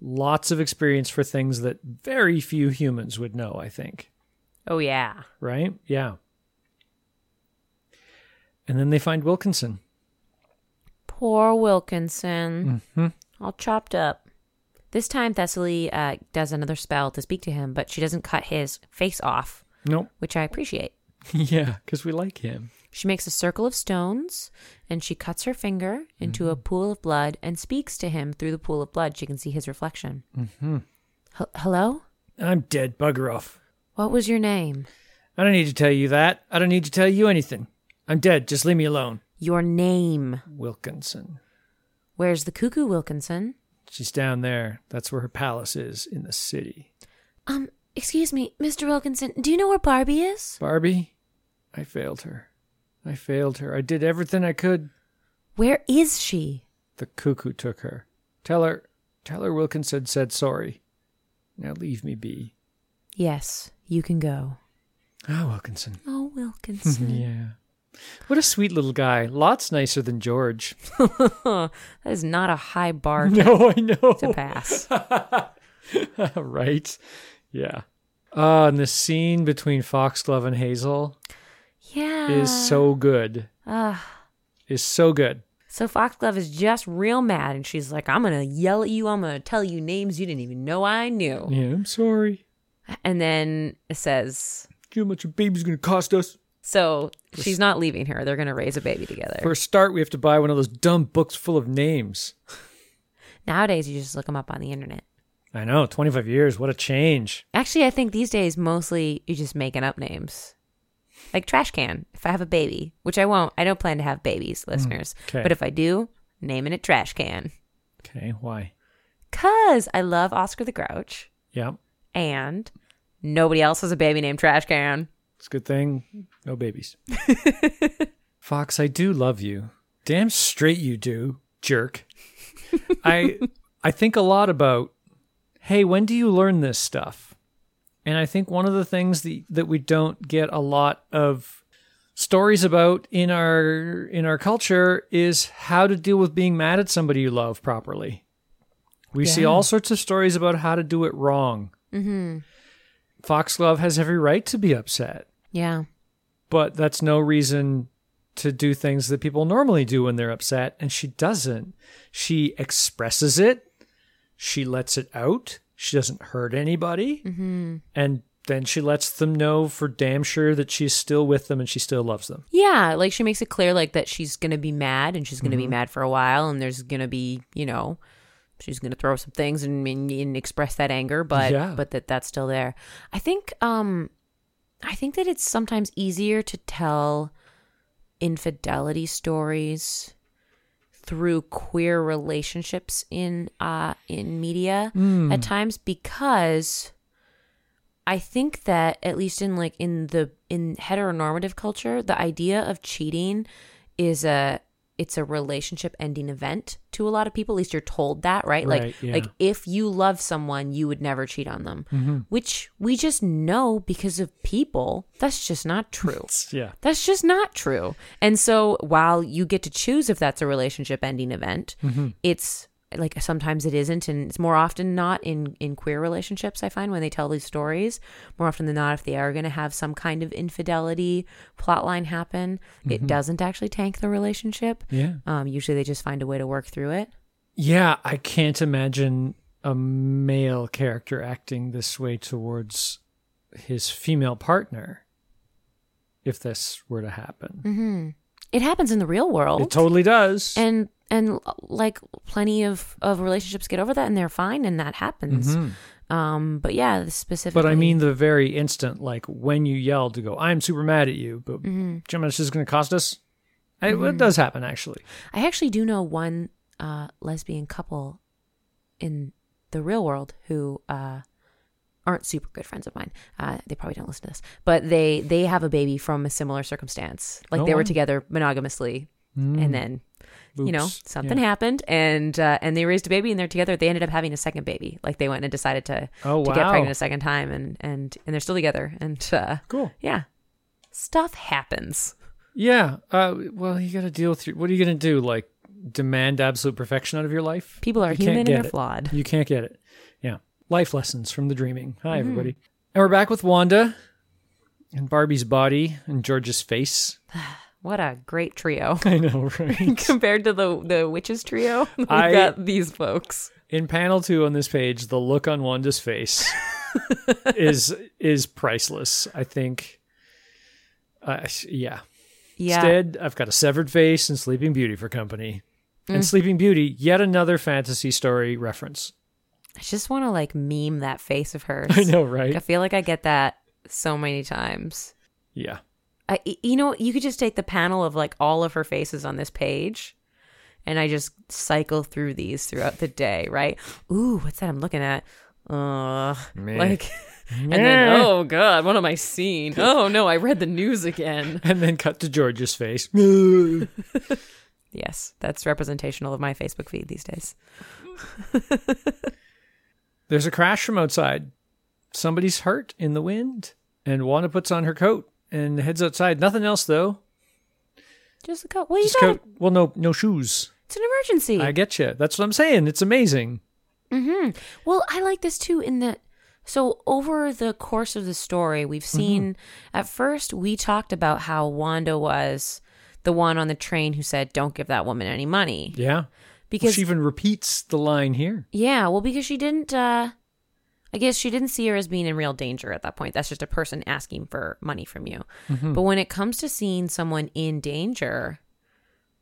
lots of experience for things that very few humans would know, I think. Oh yeah. Right? Yeah. And then they find Wilkinson. Poor Wilkinson. Mm-hmm. All chopped up. This time Thessaly uh, does another spell to speak to him, but she doesn't cut his face off, Nope. which I appreciate. [LAUGHS] yeah, because we like him. She makes a circle of stones and she cuts her finger into a pool of blood and speaks to him through the pool of blood. She can see his reflection. Mm-hmm. H- Hello? I'm dead, bugger off. What was your name? I don't need to tell you that. I don't need to tell you anything. I'm dead. Just leave me alone. Your name. Wilkinson. Where's the cuckoo, Wilkinson? She's down there. That's where her palace is in the city. Um, excuse me, Mr. Wilkinson, do you know where Barbie is? Barbie, I failed her. I failed her. I did everything I could. Where is she? The cuckoo took her. Tell her, tell her Wilkinson said sorry. Now leave me be. Yes, you can go. Ah, Wilkinson. Oh, Wilkinson. [LAUGHS] Yeah. What a sweet little guy. Lots nicer than George. [LAUGHS] that is not a high bar to, [LAUGHS] No, I know. to pass. [LAUGHS] right? Yeah. Uh, and the scene between Foxglove and Hazel Yeah. is so good. Ah. Is so good. So Foxglove is just real mad, and she's like, I'm going to yell at you. I'm going to tell you names you didn't even know I knew. Yeah, I'm sorry. And then it says, Do you know how much a baby's going to cost us? So she's not leaving her. They're going to raise a baby together. For a start, we have to buy one of those dumb books full of names. Nowadays, you just look them up on the internet. I know, 25 years. What a change. Actually, I think these days, mostly you're just making up names. Like trash can. If I have a baby, which I won't, I don't plan to have babies, mm, listeners. okay. But if I do, naming it trash can. Okay, why? Cause I love Oscar the Grouch, Yeah, and nobody else has a baby named Trash Can. It's a good thing. No babies. [LAUGHS] Fox, I do love you. Damn straight you do, jerk. I I think a lot about hey, when do you learn this stuff? And I think one of the things that, that we don't get a lot of stories about in our in our culture is how to deal with being mad at somebody you love properly. We see all sorts of stories about how to do it wrong. Mm-hmm. Foxglove has every right to be upset, Yeah. but that's no reason to do things that people normally do when they're upset, and she doesn't. She expresses it, she lets it out, she doesn't hurt anybody, mm-hmm. and then she lets them know for damn sure that she's still with them and she still loves them. Yeah, like she makes it clear like that she's going to be mad and she's going to be mm-hmm. mad for a while and there's going to be, you know, she's going to throw some things and, and, and express that anger, but Yeah. but that that's still there. I think um I think that it's sometimes easier to tell infidelity stories through queer relationships in uh in media at times because I think that at least in like in the in heteronormative culture, the idea of cheating is a it's a relationship ending event to a lot of people. At least you're told that, right? Right, like yeah. like if you love someone, you would never cheat on them. Mm-hmm. Which we just know because of people. That's just not true. [LAUGHS] Yeah. That's just not true. And so while you get to choose if that's a relationship ending event, Mm-hmm. it's like sometimes it isn't and it's more often not in in queer relationships I find when they tell these stories more often than not if they are going to have some kind of infidelity plotline happen it doesn't actually tank the relationship Mm-hmm. Yeah. um usually they just find a way to work through it Yeah, I can't imagine a male character acting this way towards his female partner if this were to happen. it happens in the real world It totally does. and and like plenty of of relationships get over that and they're fine and that happens um but yeah specifically Mm-hmm. but I mean the very instant, like when you yell to go, I'm super mad at you, but mm-hmm. do you know this is going to cost us? I- It does happen, actually. I actually do know one uh, lesbian couple in the real world who uh, aren't super good friends of mine. Uh, they probably don't listen to this, but they they have a baby from a similar circumstance. Like Oh, they were together monogamously and then you know something Yeah. happened and uh, and they raised a baby and they're together they ended up having a second baby like they went and decided to Oh, to get pregnant a second time and and and they're still together and uh Cool. yeah stuff happens Yeah. Uh, well, you got to deal with your. What are you going to do? Like demand absolute perfection out of your life? people are You human and they're it. flawed You can't get it. Yeah. Life lessons from the dreaming. Hi, Mm-hmm. everybody. And we're back with Wanda and Barbie's body and George's face. [SIGHS] [SIGHS] [SIGHS] what a great trio [LAUGHS] I know, [LAUGHS] right? compared to the the witches trio [LAUGHS] we've I- got these folks In panel two on this page, the look on Wanda's face is is priceless. I think. Uh, yeah. yeah Instead, I've got a severed face and Sleeping Beauty for company. Mm. And Sleeping Beauty, yet another fantasy story reference. i just want to like meme that face of hers I know, right? i feel like i get that so many times Yeah. I, you know, you could just take the panel of like all of her faces on this page, and I just cycle through these throughout the day. Right? Ooh, what's that I'm looking at? Uh, like, [LAUGHS] and then oh god, what am I seeing? [LAUGHS] Oh no, I read the news again. [LAUGHS] And then cut to George's face. Yes, that's representational of my Facebook feed these days. There's a crash from outside. Somebody's hurt in the wind. And Wanda puts on her coat and heads outside. Nothing else though. Just a coat. Well, you Just got coat. Well, no, no shoes. It's an emergency. I get you. That's what I'm saying. It's amazing. Hmm. Well, I like this too in that so over the course of the story, we've seen at first we talked about how Wanda was the one on the train who said, "Don't give that woman any money." Yeah. Because she even repeats the line here. yeah, well because she didn't uh I guess she didn't see her as being in real danger at that point. That's just a person asking for money from you. But when it comes to seeing someone in danger,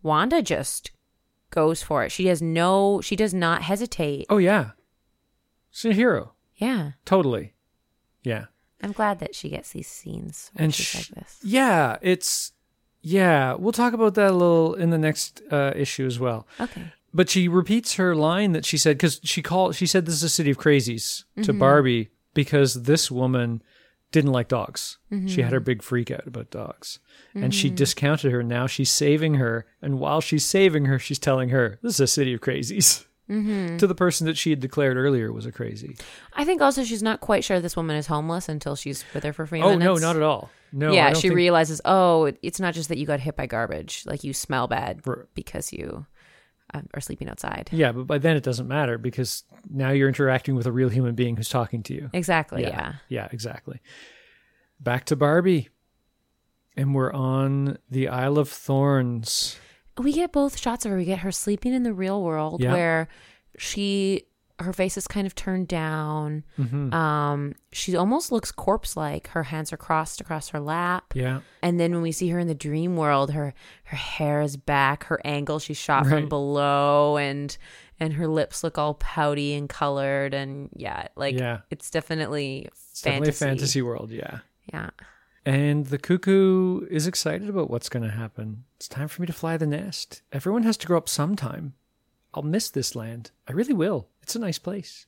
Wanda just goes for it. She has no she does not hesitate. Oh yeah. She's a hero. Yeah. Totally. Yeah. I'm glad that she gets these scenes when And she's sh- like this. Yeah, it's yeah, we'll talk about that a little in the next uh, issue as well. Okay. But she repeats her line that she said because she called. She said this is a city of crazies to Mm-hmm. Barbie because this woman didn't like dogs. She Mm-hmm. had her big freak out about dogs, and she discounted her. Now she's saving her, and while she's saving her, she's telling her this is a city of crazies. Mm-hmm. [LAUGHS] To the person that she had declared earlier was a crazy. I think also she's not quite sure this woman is homeless until she's with her for a few Oh minutes. no, not at all. No, I yeah, she think- realizes, oh, it's not just that you got hit by garbage. Like you smell bad because you uh, are sleeping outside. Yeah, but by then it doesn't matter because now you're interacting with a real human being who's talking to you. Exactly. Yeah. Yeah, exactly. Back to Barbie. And we're on the Isle of Thorns. We get both shots of her. We get her sleeping in the real world Yeah. where she her face is kind of turned down. Mm-hmm. Um, she almost looks corpse like. Her hands are crossed across her lap. Yeah. And then when we see her in the dream world, her her hair is back, her angle she's shot from below, and and her lips look all pouty and colored, and yeah, like Yeah. it's definitely It's fantasy. definitely a fantasy world, yeah. Yeah, And the cuckoo is excited about what's going to happen. It's time for me to fly the nest. Everyone has to grow up sometime. I'll miss this land. I really will. It's a nice place.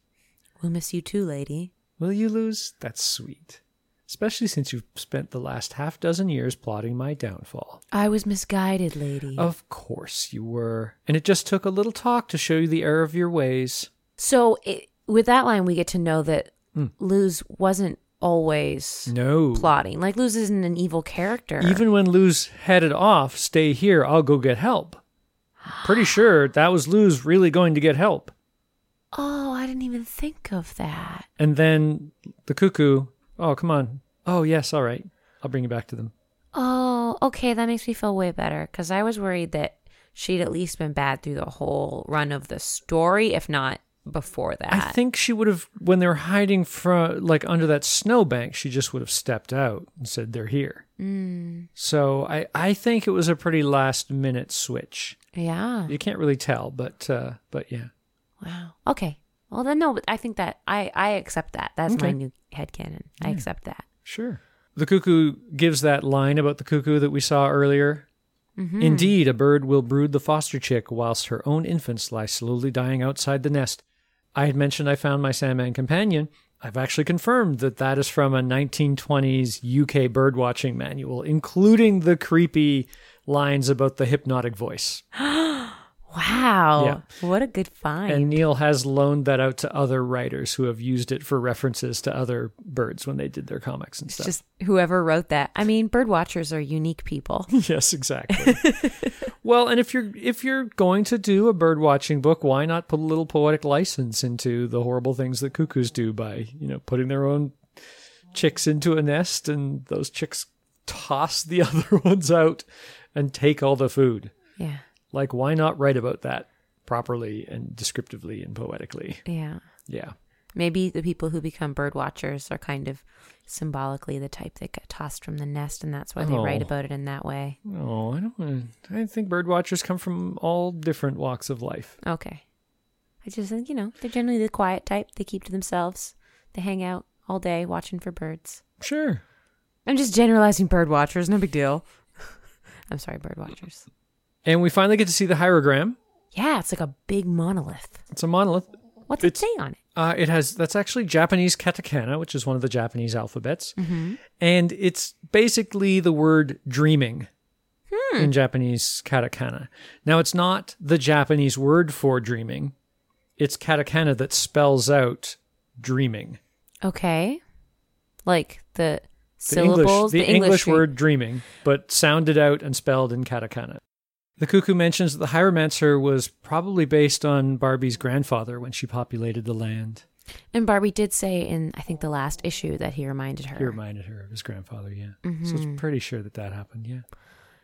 we'll miss you too, lady. Will you Luz? That's sweet. Especially since you've spent the last half dozen years plotting my downfall. I was misguided, lady. Of course you were. And it just took a little talk to show you the error of your ways. So it, with that line, we get to know that Hmm. Luz wasn't always No. plotting. Like Luz isn't an evil character. Even when Luz headed off, stay here, I'll go get help. Pretty sure that was Luz really going to get help. oh, I didn't even think of that. And then the cuckoo, oh, come on. Oh, yes, all right. I'll bring you back to them. Oh, okay. That makes me feel way better because I was worried that she'd at least been bad through the whole run of the story, if not before that. I think she would have, when they were hiding from, like, under that snowbank, she just would have stepped out and said, they're here. Mm. So I, I think it was a pretty last minute switch. Yeah. You can't really tell, but, uh, but yeah. Wow. Okay. Well, then no, but I think that I I accept that. That's my Okay. new headcanon. I accept that. Sure. The cuckoo gives that line about the cuckoo that we saw earlier. Indeed, a bird will brood the foster chick whilst her own infants lie slowly dying outside the nest. I had mentioned I found my Sandman companion. I've actually confirmed that that is from a 1920s UK birdwatching manual, including the creepy lines about the hypnotic voice. [GASPS] Wow. Yeah. What a good find. And Neil has loaned that out to other writers who have used it for references to other birds when they did their comics and it's stuff. just whoever wrote that. I mean, bird watchers are unique people. [LAUGHS] yes, exactly. [LAUGHS] well, and if you're if you're going to do a bird watching book, why not put a little poetic license into the horrible things that cuckoos do by, you know, putting their own chicks into a nest and those chicks toss the [LAUGHS] other ones out and take all the food. yeah. Like why not write about that properly and descriptively and poetically? Yeah. Yeah. Maybe the people who become bird watchers are kind of symbolically the type that get tossed from the nest, and that's why they write Oh. about it in that way. No, I don't I think bird watchers come from all different walks of life. Okay. I just think, you know, they're generally the quiet type. They keep to themselves. They hang out all day watching for birds. Sure. I'm just generalizing bird watchers. No big deal. I'm sorry, bird watchers. And we finally get to see the hierogram. Yeah, it's like a big monolith. It's a monolith. What's it say on it? Uh, it has that's actually Japanese katakana, which is one of the Japanese alphabets, and it's basically the word dreaming in Japanese katakana. Now, it's not the Japanese word for dreaming; it's katakana that spells out dreaming. Okay. Like the, The syllables, English, the, English, dream- word dreaming, but sounded out and spelled in katakana. The cuckoo mentions that the hieromancer was probably based on Barbie's grandfather when she populated the land. And Barbie did say in, I think, the last issue that he reminded her. He reminded her of his grandfather, yeah. So Mm-hmm. it's pretty sure that that happened, yeah.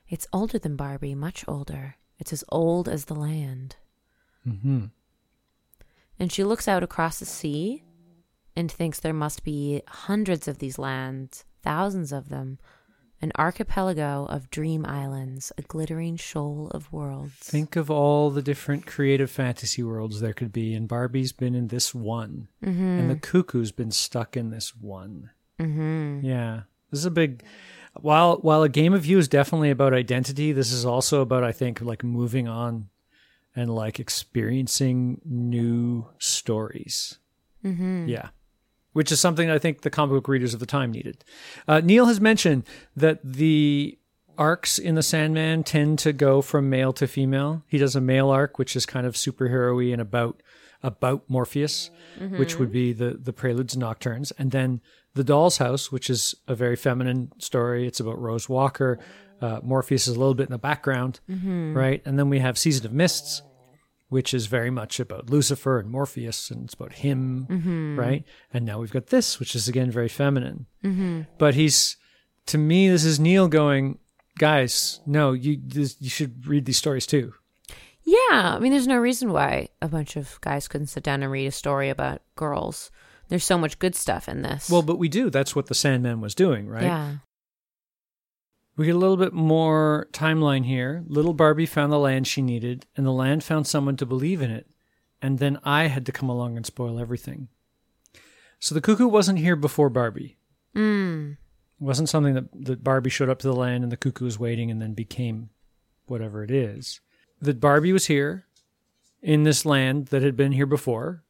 It's older than Barbie, much older. It's as old as the land. Mm-hmm. And she looks out across the sea and thinks there must be hundreds of these lands, thousands of them, an archipelago of dream islands, a glittering shoal of worlds. Think of all the different creative fantasy worlds there could be, and Barbie's been in this one, and the cuckoo's been stuck in this one. mm-hmm. Yeah, this is a big. While while a game of you is definitely about identity, this is also about I think like moving on, and like experiencing new stories. Mm-hmm. Yeah. Which is something I think the comic book readers of the time needed. Uh, Neil has mentioned that the arcs in the Sandman tend to go from male to female. He does a male arc, which is kind of superhero-y and about about Morpheus, which would be the the Preludes and Nocturnes, and then the Doll's House, which is a very feminine story. It's about Rose Walker. Uh, Morpheus is a little bit in the background, right? And then we have Season of Mists, which is very much about Lucifer and Morpheus, and it's about him, right? And now we've got this, which is again very feminine. Mm-hmm. But he's, to me, this is Neil going, guys, no, you this, you should read these stories too. Yeah, I mean, there's no reason why a bunch of guys couldn't sit down and read a story about girls. There's so much good stuff in this. Well, but we do. That's what the Sandman was doing, right? yeah. We get a little bit more timeline here. Little Barbie found the land she needed, and the land found someone to believe in it. And then I had to come along and spoil everything. So the cuckoo wasn't here before Barbie. Mm. It wasn't something that, that Barbie showed up to the land and the cuckoo was waiting and then became whatever it is. That Barbie was here in this land that had been here before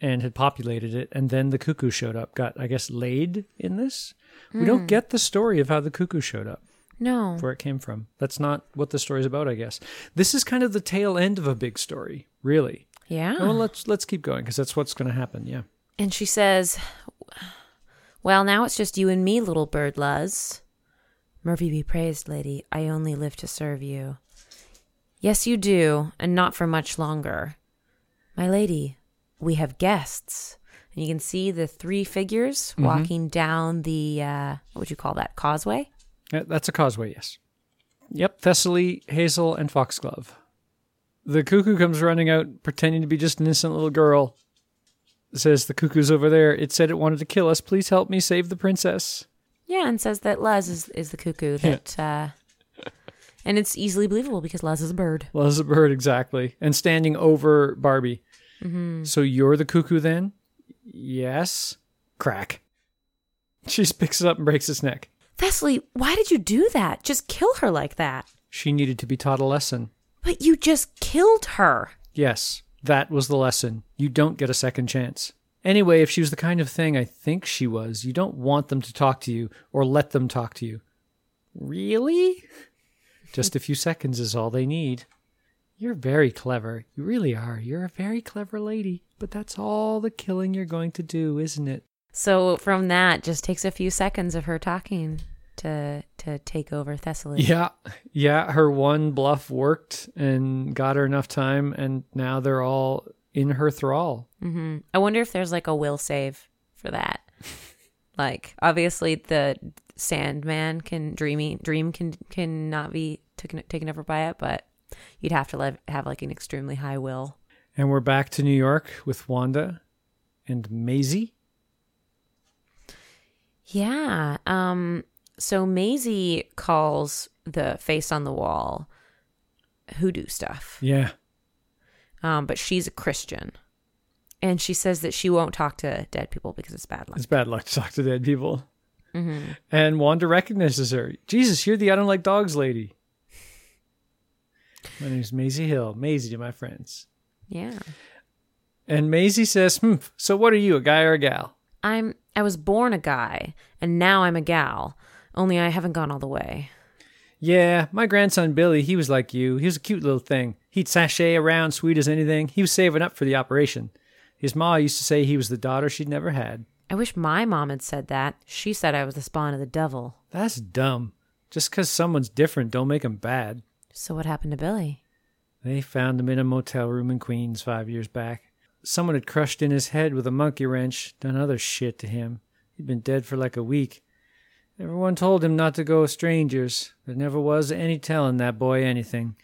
and had populated it, and then the cuckoo showed up, got, I guess, laid in this. We don't get the story of how the cuckoo showed up No. where it came from. That's not what the story's about, I guess. This is kind of the tail end of a big story, really. Yeah. Well, let's let's keep going because that's what's going to happen. Yeah. And she says, Well, now it's just you and me, little bird Luz. Murphy be praised, lady. I only live to serve you. Yes, you do, and not for much longer. My lady, we have guests. And you can see the three figures walking down the, uh, what would you call that, causeway? That's a causeway, yes. Yep, Thessaly, Hazel, and Foxglove. The cuckoo comes running out, pretending to be just an innocent little girl. Says the cuckoo's over there. It said it wanted to kill us. Please help me save the princess. Yeah, and says that Luz is, is the cuckoo that, uh, and it's easily believable because Luz is a bird. Well, as a bird, exactly. And standing over Barbie. So you're the cuckoo then? Yes. Crack. She just [LAUGHS] picks it up and breaks its neck. Thessaly, why did you do that? Just kill her like that. She needed to be taught a lesson. But you just killed her. Yes, that was the lesson. You don't get a second chance. Anyway, if she was the kind of thing I think she was, you don't want them to talk to you or let them talk to you. Really? Just a few seconds is all they need. You're very clever. You really are. You're a very clever lady. But that's all the killing you're going to do, isn't it? So from that, just takes a few seconds of her talking to to take over Thessaly. Yeah. Yeah. Her one bluff worked and got her enough time, and now they're all in her thrall. Mm-hmm. I wonder if there's like a will save for that. [LAUGHS] like obviously the Sandman can dreamy dream can can not be taken taken over by it, but you'd have to live, have like an extremely high will. And we're back to New York with Wanda and Maisie. Yeah. Um. So Maisie calls the face on the wall hoodoo stuff. Yeah. Um. But she's a Christian, and she says that she won't talk to dead people because it's bad luck. It's bad luck to talk to dead people. Mm-hmm. And Wanda recognizes her. Jesus, you're the I don't like dogs lady. My name's Maisie Hill. Maisie to my friends. Yeah. And Maisie says, hmm, so what are you, a guy or a gal? I'm. I was born a guy, and now I'm a gal. Only I haven't gone all the way. Yeah, my grandson Billy, he was like you. He was a cute little thing. He'd sashay around, sweet as anything. He was saving up for the operation. His ma used to say he was the daughter she'd never had. I wish my mom had said that. She said I was the spawn of the devil. That's dumb. Just 'cause someone's different don't make 'em bad. So what happened to Billy? They found him in a motel room in Queens five years back. Someone had crushed in his head with a monkey wrench, done other shit to him. He'd been dead for like a week. Everyone told him not to go with strangers. There never was any telling that boy anything.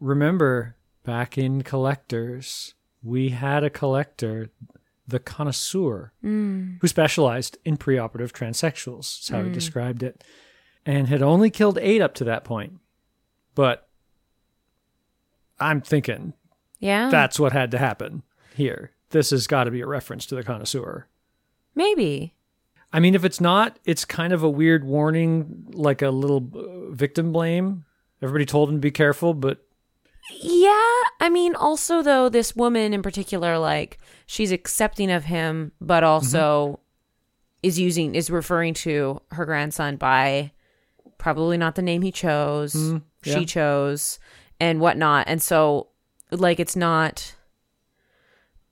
Remember, back in Collectors, we had a collector, the connoisseur, mm. who specialized in preoperative transsexuals, is how he mm. described it, and had only killed eight up to that point. But I'm thinking Yeah. that's what had to happen here. This has got to be a reference to the connoisseur. Maybe. I mean, if it's not, it's kind of a weird warning, like a little uh, victim blame. Everybody told him to be careful, but Yeah. I mean, also, though, this woman in particular, like, she's accepting of him, but also is using, is referring to her grandson by probably not the name he chose, yeah. she chose, and whatnot. And so, like, it's not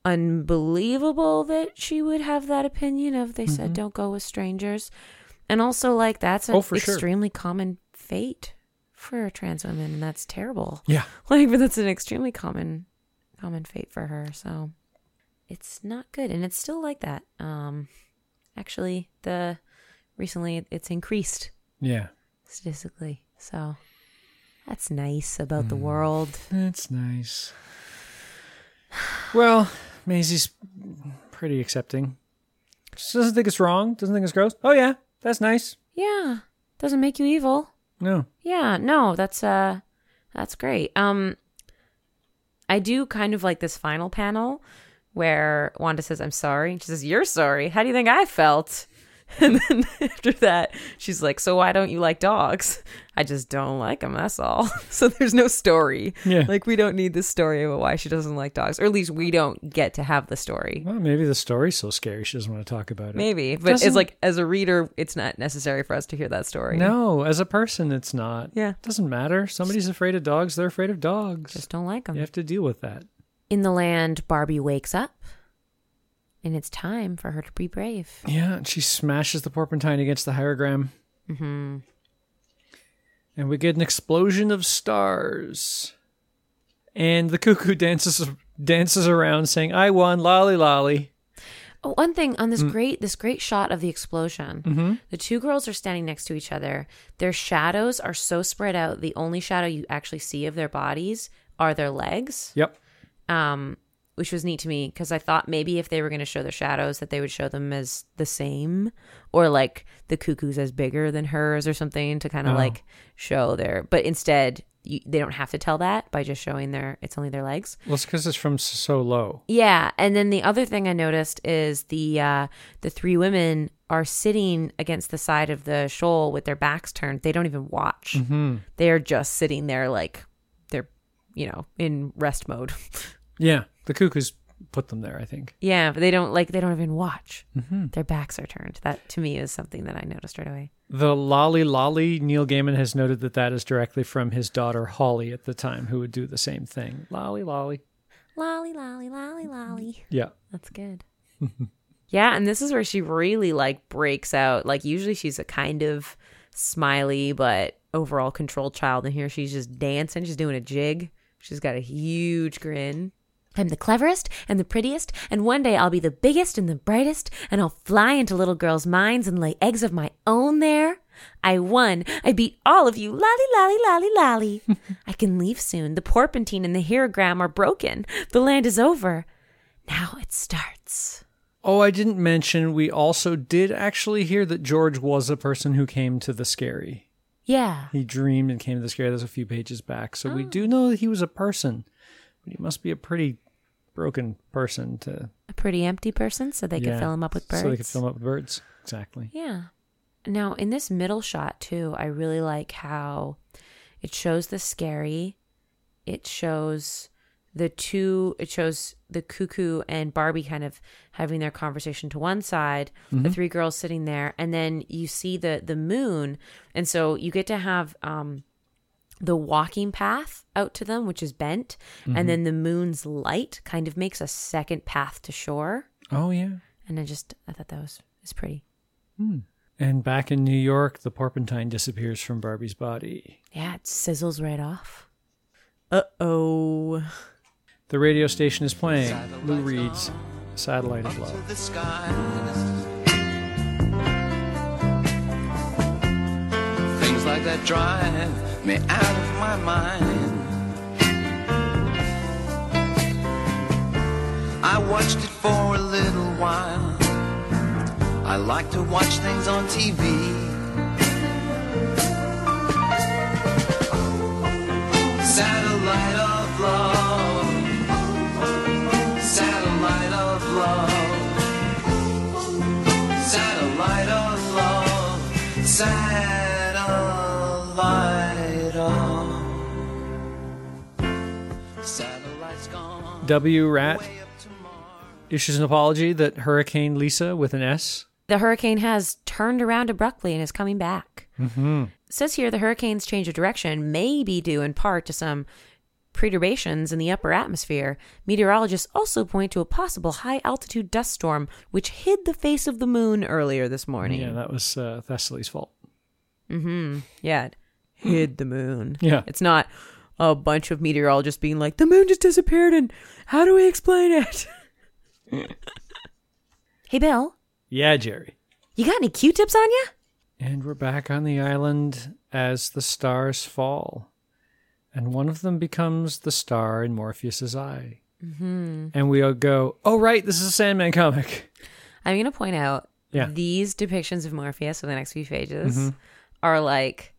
unbelievable that she would have that opinion of they said don't go with strangers. And also, like, that's an Oh, for sure. extremely common fate for trans women, and that's terrible. yeah, [LAUGHS] Like, but that's an extremely common common fate for her. So it's not good, and it's still like that. Um, actually, the recently it's increased yeah, statistically. So that's nice about Hmm. the world. that's nice. Well, Maisie's pretty accepting. She doesn't think it's wrong. Doesn't think it's gross. Oh yeah, that's nice. Yeah, doesn't make you evil. No, Yeah, no, that's uh that's great. Um I do kind of like this final panel where Wanda says, I'm sorry. And she says, You're sorry. How do you think I felt? [LAUGHS] And then after that, she's like, So why don't you like dogs? I just don't like them. That's all. [LAUGHS] So there's no story. Yeah. Like, we don't need the story about why she doesn't like dogs, or at least we don't get to have the story. well, maybe the story's so scary she doesn't want to talk about it. Maybe. But Doesn't- it's like, as a reader, it's not necessary for us to hear that story. No, as a person, it's not. Yeah. It doesn't matter. Somebody's afraid of dogs. They're afraid of dogs. Just don't like them. You have to deal with that. In the land, Barbie wakes up, and it's time for her to be brave. Yeah, and she smashes the porpentine against the hierogram. hmm And we get an explosion of stars. And the cuckoo dances dances around saying, I won, lolly lolly. Oh, one thing on this great this great shot of the explosion, the two girls are standing next to each other. Their shadows are so spread out. The only shadow you actually see of their bodies are their legs. Yep. um, which was neat to me because I thought maybe if they were going to show the shadows, that they would show them as the same, or like the cuckoo's as bigger than hers, or something to kind of Oh. like show their. But instead, you, they don't have to tell that by just showing their. It's only their legs. Well, it's because it's from so low. Yeah, and then the other thing I noticed is the uh, the three women are sitting against the side of the shoal with their backs turned. They don't even watch. Mm-hmm. They are just sitting there like they're you know in rest mode. [LAUGHS] Yeah, the cuckoo's put them there. I think. Yeah, but they don't like they don't even watch. Mm-hmm. Their backs are turned. That to me is something that I noticed right away. The lolly lolly. Neil Gaiman has noted that that is directly from his daughter Holly at the time, who would do the same thing. Lolly lolly. Lolly, lolly, lolly, lolly. Yeah. That's good. [LAUGHS] yeah, and this is where she really like breaks out. Like usually she's a kind of smiley but overall controlled child, and here she's just dancing. She's doing a jig. She's got a huge grin. I'm the cleverest and the prettiest, and one day I'll be the biggest and the brightest, and I'll fly into little girls' minds and lay eggs of my own there. I won. I beat all of you. Lolly, lolly, lolly, lolly. [LAUGHS] I can leave soon. The porpentine and the hierogram are broken. The land is over. Now it starts. Oh, I didn't mention we also did actually hear that George was a person who came to the skerry. Yeah. He dreamed and came to the skerry. There's a few pages back, so we oh. do know that he was a person, but he must be a pretty broken person to A pretty empty person, so they could fill him up with birds. So they could fill him up with birds. Exactly. Yeah. Now, in this middle shot, too, I really like how it shows the skerry. It shows the two, it shows the cuckoo and Barbie kind of having their conversation to one side, the three girls sitting there, and then you see the the moon. And so you get to have um the walking path out to them, which is bent, and then the moon's light kind of makes a second path to shore. Oh yeah. And I just I thought that was is pretty. And back in New York, the porpentine disappears from Barbie's body. Yeah, it sizzles right off. Uh oh. The radio station is playing Lou Reed's Satellite of Love. Things like that drive me out of my mind. I watched it for a little while. I like to watch things on TV. Satellite W. Rat Way up to Mars. issues an apology that Hurricane Lisa with an S. The hurricane has turned around abruptly and is coming back. Mm-hmm. says here the hurricane's change of direction may be due in part to some perturbations in the upper atmosphere. Meteorologists also point to a possible high altitude dust storm which hid the face of the moon earlier this morning. Yeah, that was uh, Thessaly's fault. Mm hmm. Yeah, it hid the moon. Yeah. It's not a bunch of meteorologists being like, the moon just disappeared and how do we explain it? [LAUGHS] hey, Bill, Yeah, Jerry. you got any Q tips on you? And we're back on the island as the stars fall. And one of them becomes the star in Morpheus's eye. Mm-hmm. And we all go, oh, right, this is a Sandman comic. I'm going to point out Yeah. Mm-hmm. these depictions of Morpheus for the next few pages are like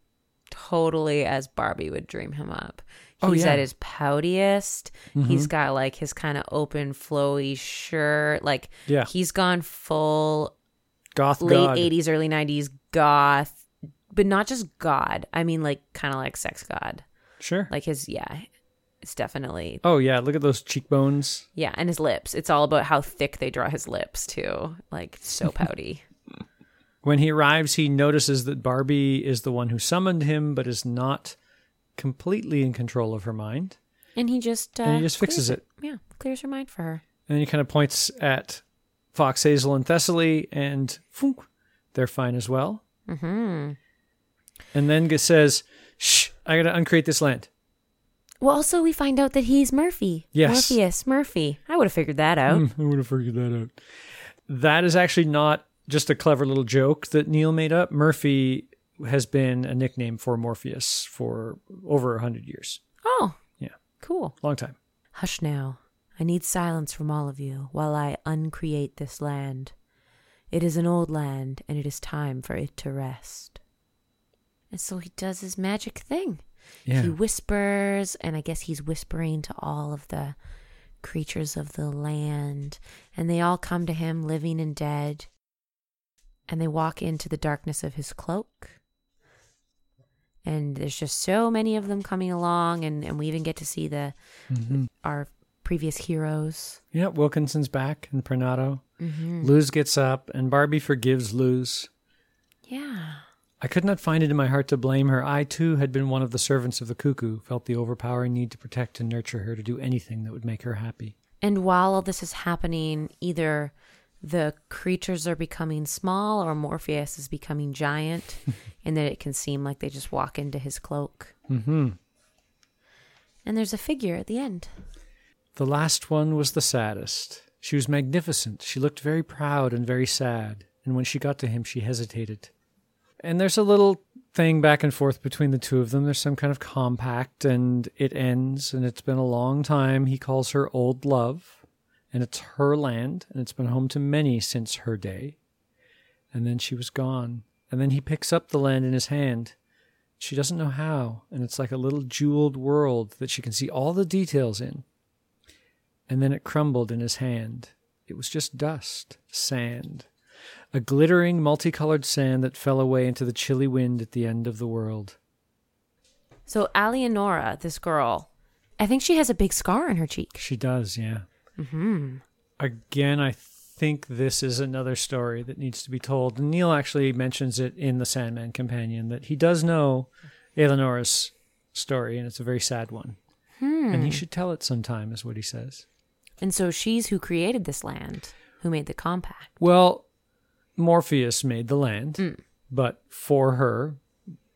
totally as Barbie would dream him up. He's Oh, yeah. Mm-hmm. at his poutiest. He's got like his kind of open, flowy shirt. Like, Yeah. he's gone full Goth late God. 80s, early 90s goth, but not just God. I mean, like, kind of like sex God. Sure. Like his, yeah, it's definitely, oh, yeah, look at those cheekbones. yeah. And his lips. It's all about how thick they draw his lips, too. Like, so pouty. When he arrives, he notices that Barbie is the one who summoned him, but is not completely in control of her mind. And he just, uh, And he just fixes it. Yeah, clears her mind for her. And he kind of points at Fox Hazel and Thessaly, and phoom, they're fine as well. Mm-hmm. And then says, Shh, I gotta uncreate this land. Well, also, we find out that he's Murphy. Yes. Morpheus, Murphy. I would have figured that out. Hmm, I would have figured that out. That is actually not just a clever little joke that Neil made up. Murphy has been a nickname for Morpheus for over a hundred years. Oh, Yeah, cool. long time. Hush now. I need silence from all of you while I uncreate this land. It is an old land, and it is time for it to rest. And so he does his magic thing. Yeah. He whispers, and I guess he's whispering to all of the creatures of the land, and they all come to him, living and dead. And they walk into the darkness of his cloak. And there's just so many of them coming along, and, and we even get to see the our previous heroes. Yeah, Wilkinson's back and Prinado. Mm-hmm. Luz gets up and Barbie forgives Luz. Yeah. I could not find it in my heart to blame her. I too had been one of the servants of the cuckoo, felt the overpowering need to protect and nurture her to do anything that would make her happy. And while all this is happening, either the creatures are becoming small or Morpheus is becoming giant, [LAUGHS] and that it can seem like they just walk into his cloak. Mm-hmm. And there's a figure at the end. The last one was the saddest. She was magnificent. She looked very proud and very sad. And when she got to him, she hesitated. And there's a little thing back and forth between the two of them. There's some kind of compact, and it ends. And it's been a long time. He calls her old love, and it's her land, and it's been home to many since her day. And then she was gone. And then he picks up the land in his hand. She doesn't know how, and it's like a little jeweled world that she can see all the details in and then it crumbled in his hand. It was just dust, sand, a glittering, multicolored sand that fell away into the chilly wind at the end of the world. So Alienora, this girl, I think she has a big scar on her cheek. She does, yeah. Mm-hmm. Again, I think this is another story that needs to be told. And Neil actually mentions it in the Sandman Companion that he does know Eleanor's story, and it's a very sad one. And he should tell it sometime, is what he says. And so she's who created this land, who made the compact. Well, Morpheus made the land, but for her,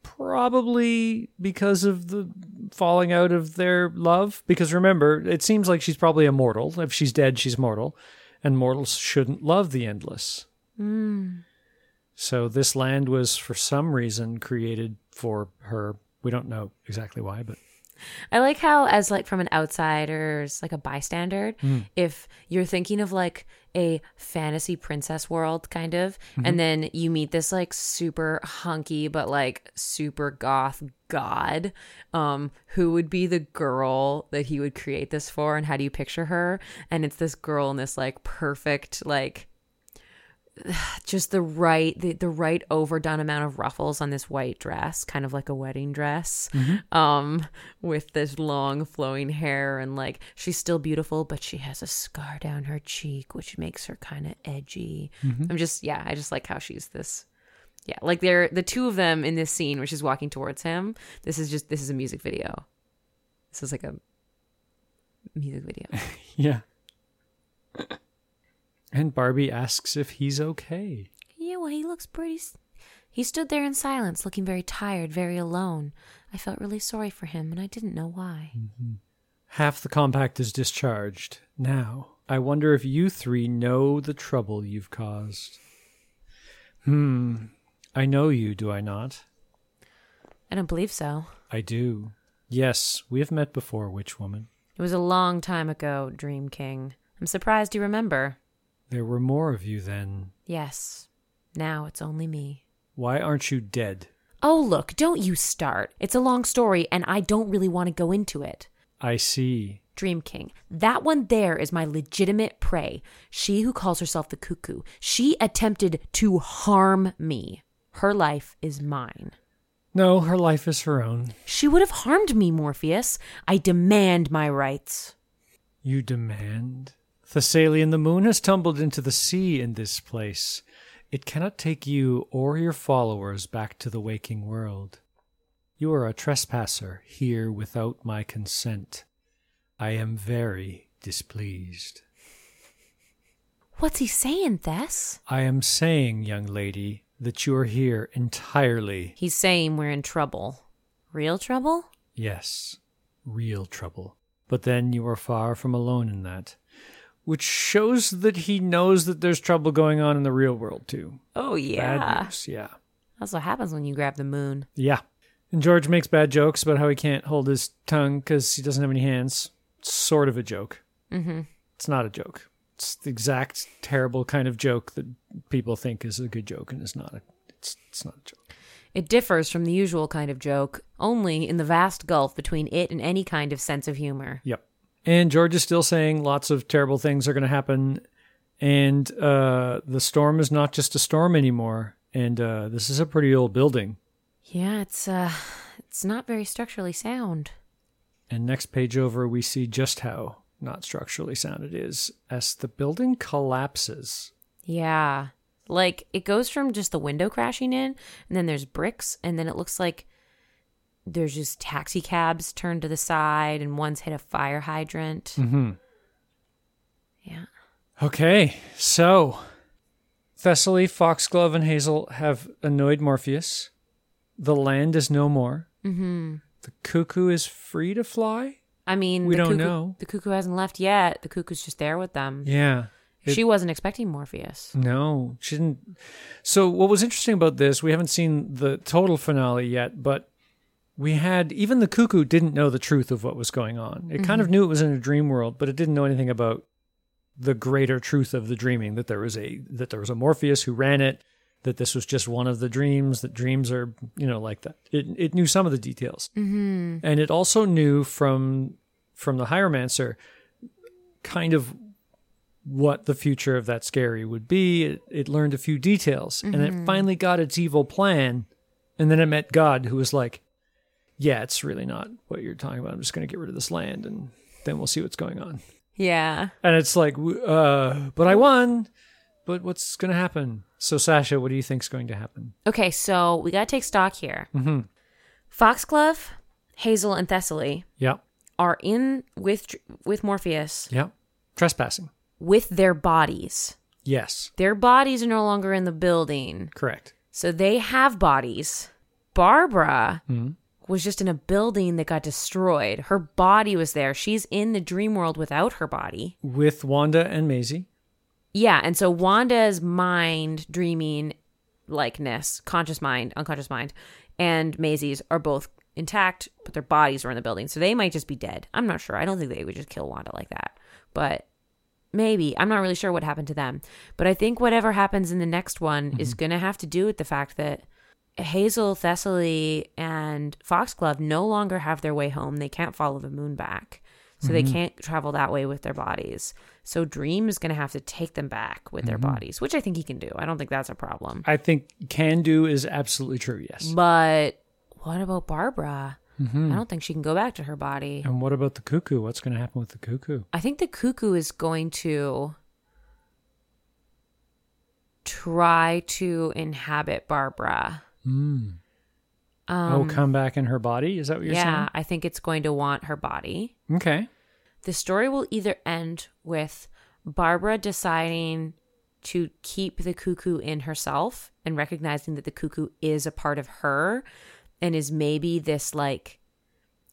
probably because of the falling out of their love. Because remember, it seems like she's probably immortal. If she's dead, she's mortal, and mortals shouldn't love the endless. Hmm. So this land was, for some reason, created for her. We don't know exactly why, but I like how, as like from an outsider's like a bystander, if you're thinking of like a fantasy princess world, kind of, and then you meet this like super hunky but like super goth god, um, who would be the girl that he would create this for, and how do you picture her? And it's this girl in this like perfect like [SIGHS] just the right the, the right overdone amount of ruffles on this white dress kind of like a wedding dress um with this long flowing hair and like she's still beautiful but she has a scar down her cheek which makes her kind of edgy i'm just yeah i just like how she's this yeah like they're the two of them in this scene where she's walking towards him this is just this is a music video. This is like a music video. [LAUGHS] Yeah. And Barbie asks if he's okay. Yeah, well, he looks pretty. s- He stood there in silence, looking very tired, very alone. I felt really sorry for him, and I didn't know why. Half the compact is discharged. Now, I wonder if you three know the trouble you've caused. Hmm. I know you, do I not? I don't believe so. I do. Yes, we have met before, Witch Woman. It was a long time ago, Dream King. I'm surprised you remember. There were more of you then. Yes. Now it's only me. Why aren't you dead? Oh, look, don't you start. It's a long story, and I don't really want to go into it. I see. Dream King. That one there is my legitimate prey. She who calls herself the cuckoo. She attempted to harm me. Her life is mine. No, her life is her own. She would have harmed me, Morpheus. I demand my rights. You demand? Thessalian the moon has tumbled into the sea in this place. It cannot take you or your followers back to the waking world. You are a trespasser here without my consent. I am very displeased. What's he saying, Thess? I am saying, young lady, that you are here entirely, He's saying we're in trouble. Real trouble? yes, real trouble. But then you are far from alone in that, which shows that he knows that there's trouble going on in the real world too. Oh, yeah. Bad yeah. news, yeah. That's what happens when you grab the moon. Yeah. And George makes bad jokes about how he can't hold his tongue because he doesn't have any hands. It's sort of a joke. Mm-hmm. It's not a joke. It's the exact terrible kind of joke that people think is a good joke and is not. A, it's it's not a joke. It differs from the usual kind of joke, only in the vast gulf between it and any kind of sense of humor. Yep. And George is still saying lots of terrible things are going to happen, and uh, the storm is not just a storm anymore. And uh, this is a pretty old building. Yeah, it's uh it's not very structurally sound. And next page over, we see just how not structurally sound it is as the building collapses. Yeah. Like it goes from just the window crashing in, and then there's bricks, and then it looks like there's just taxi cabs turned to the side, and one's hit a fire hydrant. Mm-hmm. Yeah. Okay, so Thessaly, Foxglove, and Hazel have annoyed Morpheus. The land is no more. Mm-hmm. The cuckoo is free to fly. I mean, We the don't cuckoo, know. The cuckoo hasn't left yet. The cuckoo's just there with them. Yeah. It- she wasn't expecting Morpheus. No, she didn't. So, what was interesting about this, we haven't seen the total finale yet, but we had even the cuckoo didn't know the truth of what was going on. It kind of knew it was in a dream world, but it didn't know anything about the greater truth of the dreaming that there was a that there was a Morpheus who ran it, that this was just one of the dreams, that dreams are, you know, like that. It it knew some of the details. Mm-hmm. And it also knew from from the hieromancer kind of what the future of that skerry would be. It, it learned a few details and it finally got its evil plan. And then it met God, who was like, Yeah, it's really not what you're talking about. I'm just going to get rid of this land and then we'll see what's going on. Yeah. And it's like, uh, but I won. But what's going to happen? So, Sasha, what do you think's going to happen? Okay, so we gotta take stock here. Mm-hmm. Foxglove, Hazel, and Thessaly Yep. are in with with Morpheus Yep. Trespassing. with their bodies. Yes. Their bodies are no longer in the building, Correct. so they have bodies. Barbara Mhm. Was just in a building that got destroyed. Her body was there. She's in the dream world without her body. With Wanda and Maisie. Yeah, and so Wanda's mind, dreaming likeness, conscious mind, unconscious mind, and Maisie's are both intact, but their bodies were in the building. So they might just be dead. I'm not sure. I don't think they would just kill Wanda like that. But maybe. I'm not really sure what happened to them. But I think whatever happens in the next one mm-hmm. is going to have to do with the fact that Hazel, Thessaly, and Foxglove no longer have their way home. They can't follow the moon back. So they mm-hmm. can't travel that way with their bodies. So Dream is going to have to take them back with their mm-hmm. bodies, which I think he can do. I don't think that's a problem. I think can do is absolutely true, yes. But what about Barbara? Mm-hmm. I don't think she can go back to her body. And what about the cuckoo? What's going to happen with the cuckoo? I think the cuckoo is going to try to inhabit Barbara. Um, oh, come back in her body? Is that what you're saying? yeah, I think it's going to want her body. Okay. The story will either end with Barbara deciding to keep the cuckoo in herself and recognizing that the cuckoo is a part of her and is maybe this like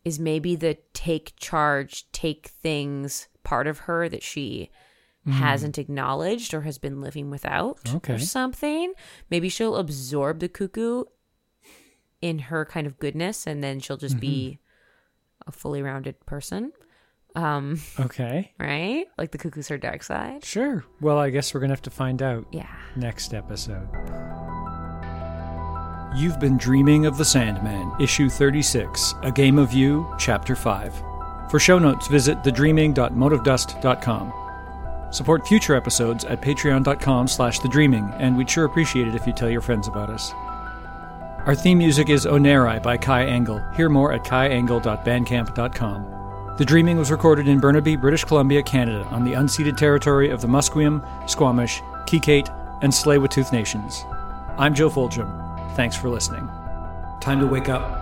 is maybe the take charge, take things part of her that she hasn't acknowledged or has been living without Okay. or something. Maybe she'll absorb the cuckoo in her kind of goodness and then she'll just be a fully rounded person. Um, Okay. right? Like the cuckoo's her dark side. Sure. Well, I guess we're going to have to find out Yeah. next episode. You've been dreaming of the Sandman, issue 36, A Game of You, chapter 5. For show notes, visit thedreaming.motivedust.com. Support future episodes at patreon.com slash thedreaming, and we'd sure appreciate it if you tell your friends about us. Our theme music is Onerai by Kai Engel. Hear more at kaiengel.bandcamp.com. The Dreaming was recorded in Burnaby, British Columbia, Canada, on the unceded territory of the Musqueam, Squamish, Kwikwetlem, and Tsleil-Waututh nations. I'm Joe Foljam. Thanks for listening. Time to wake up.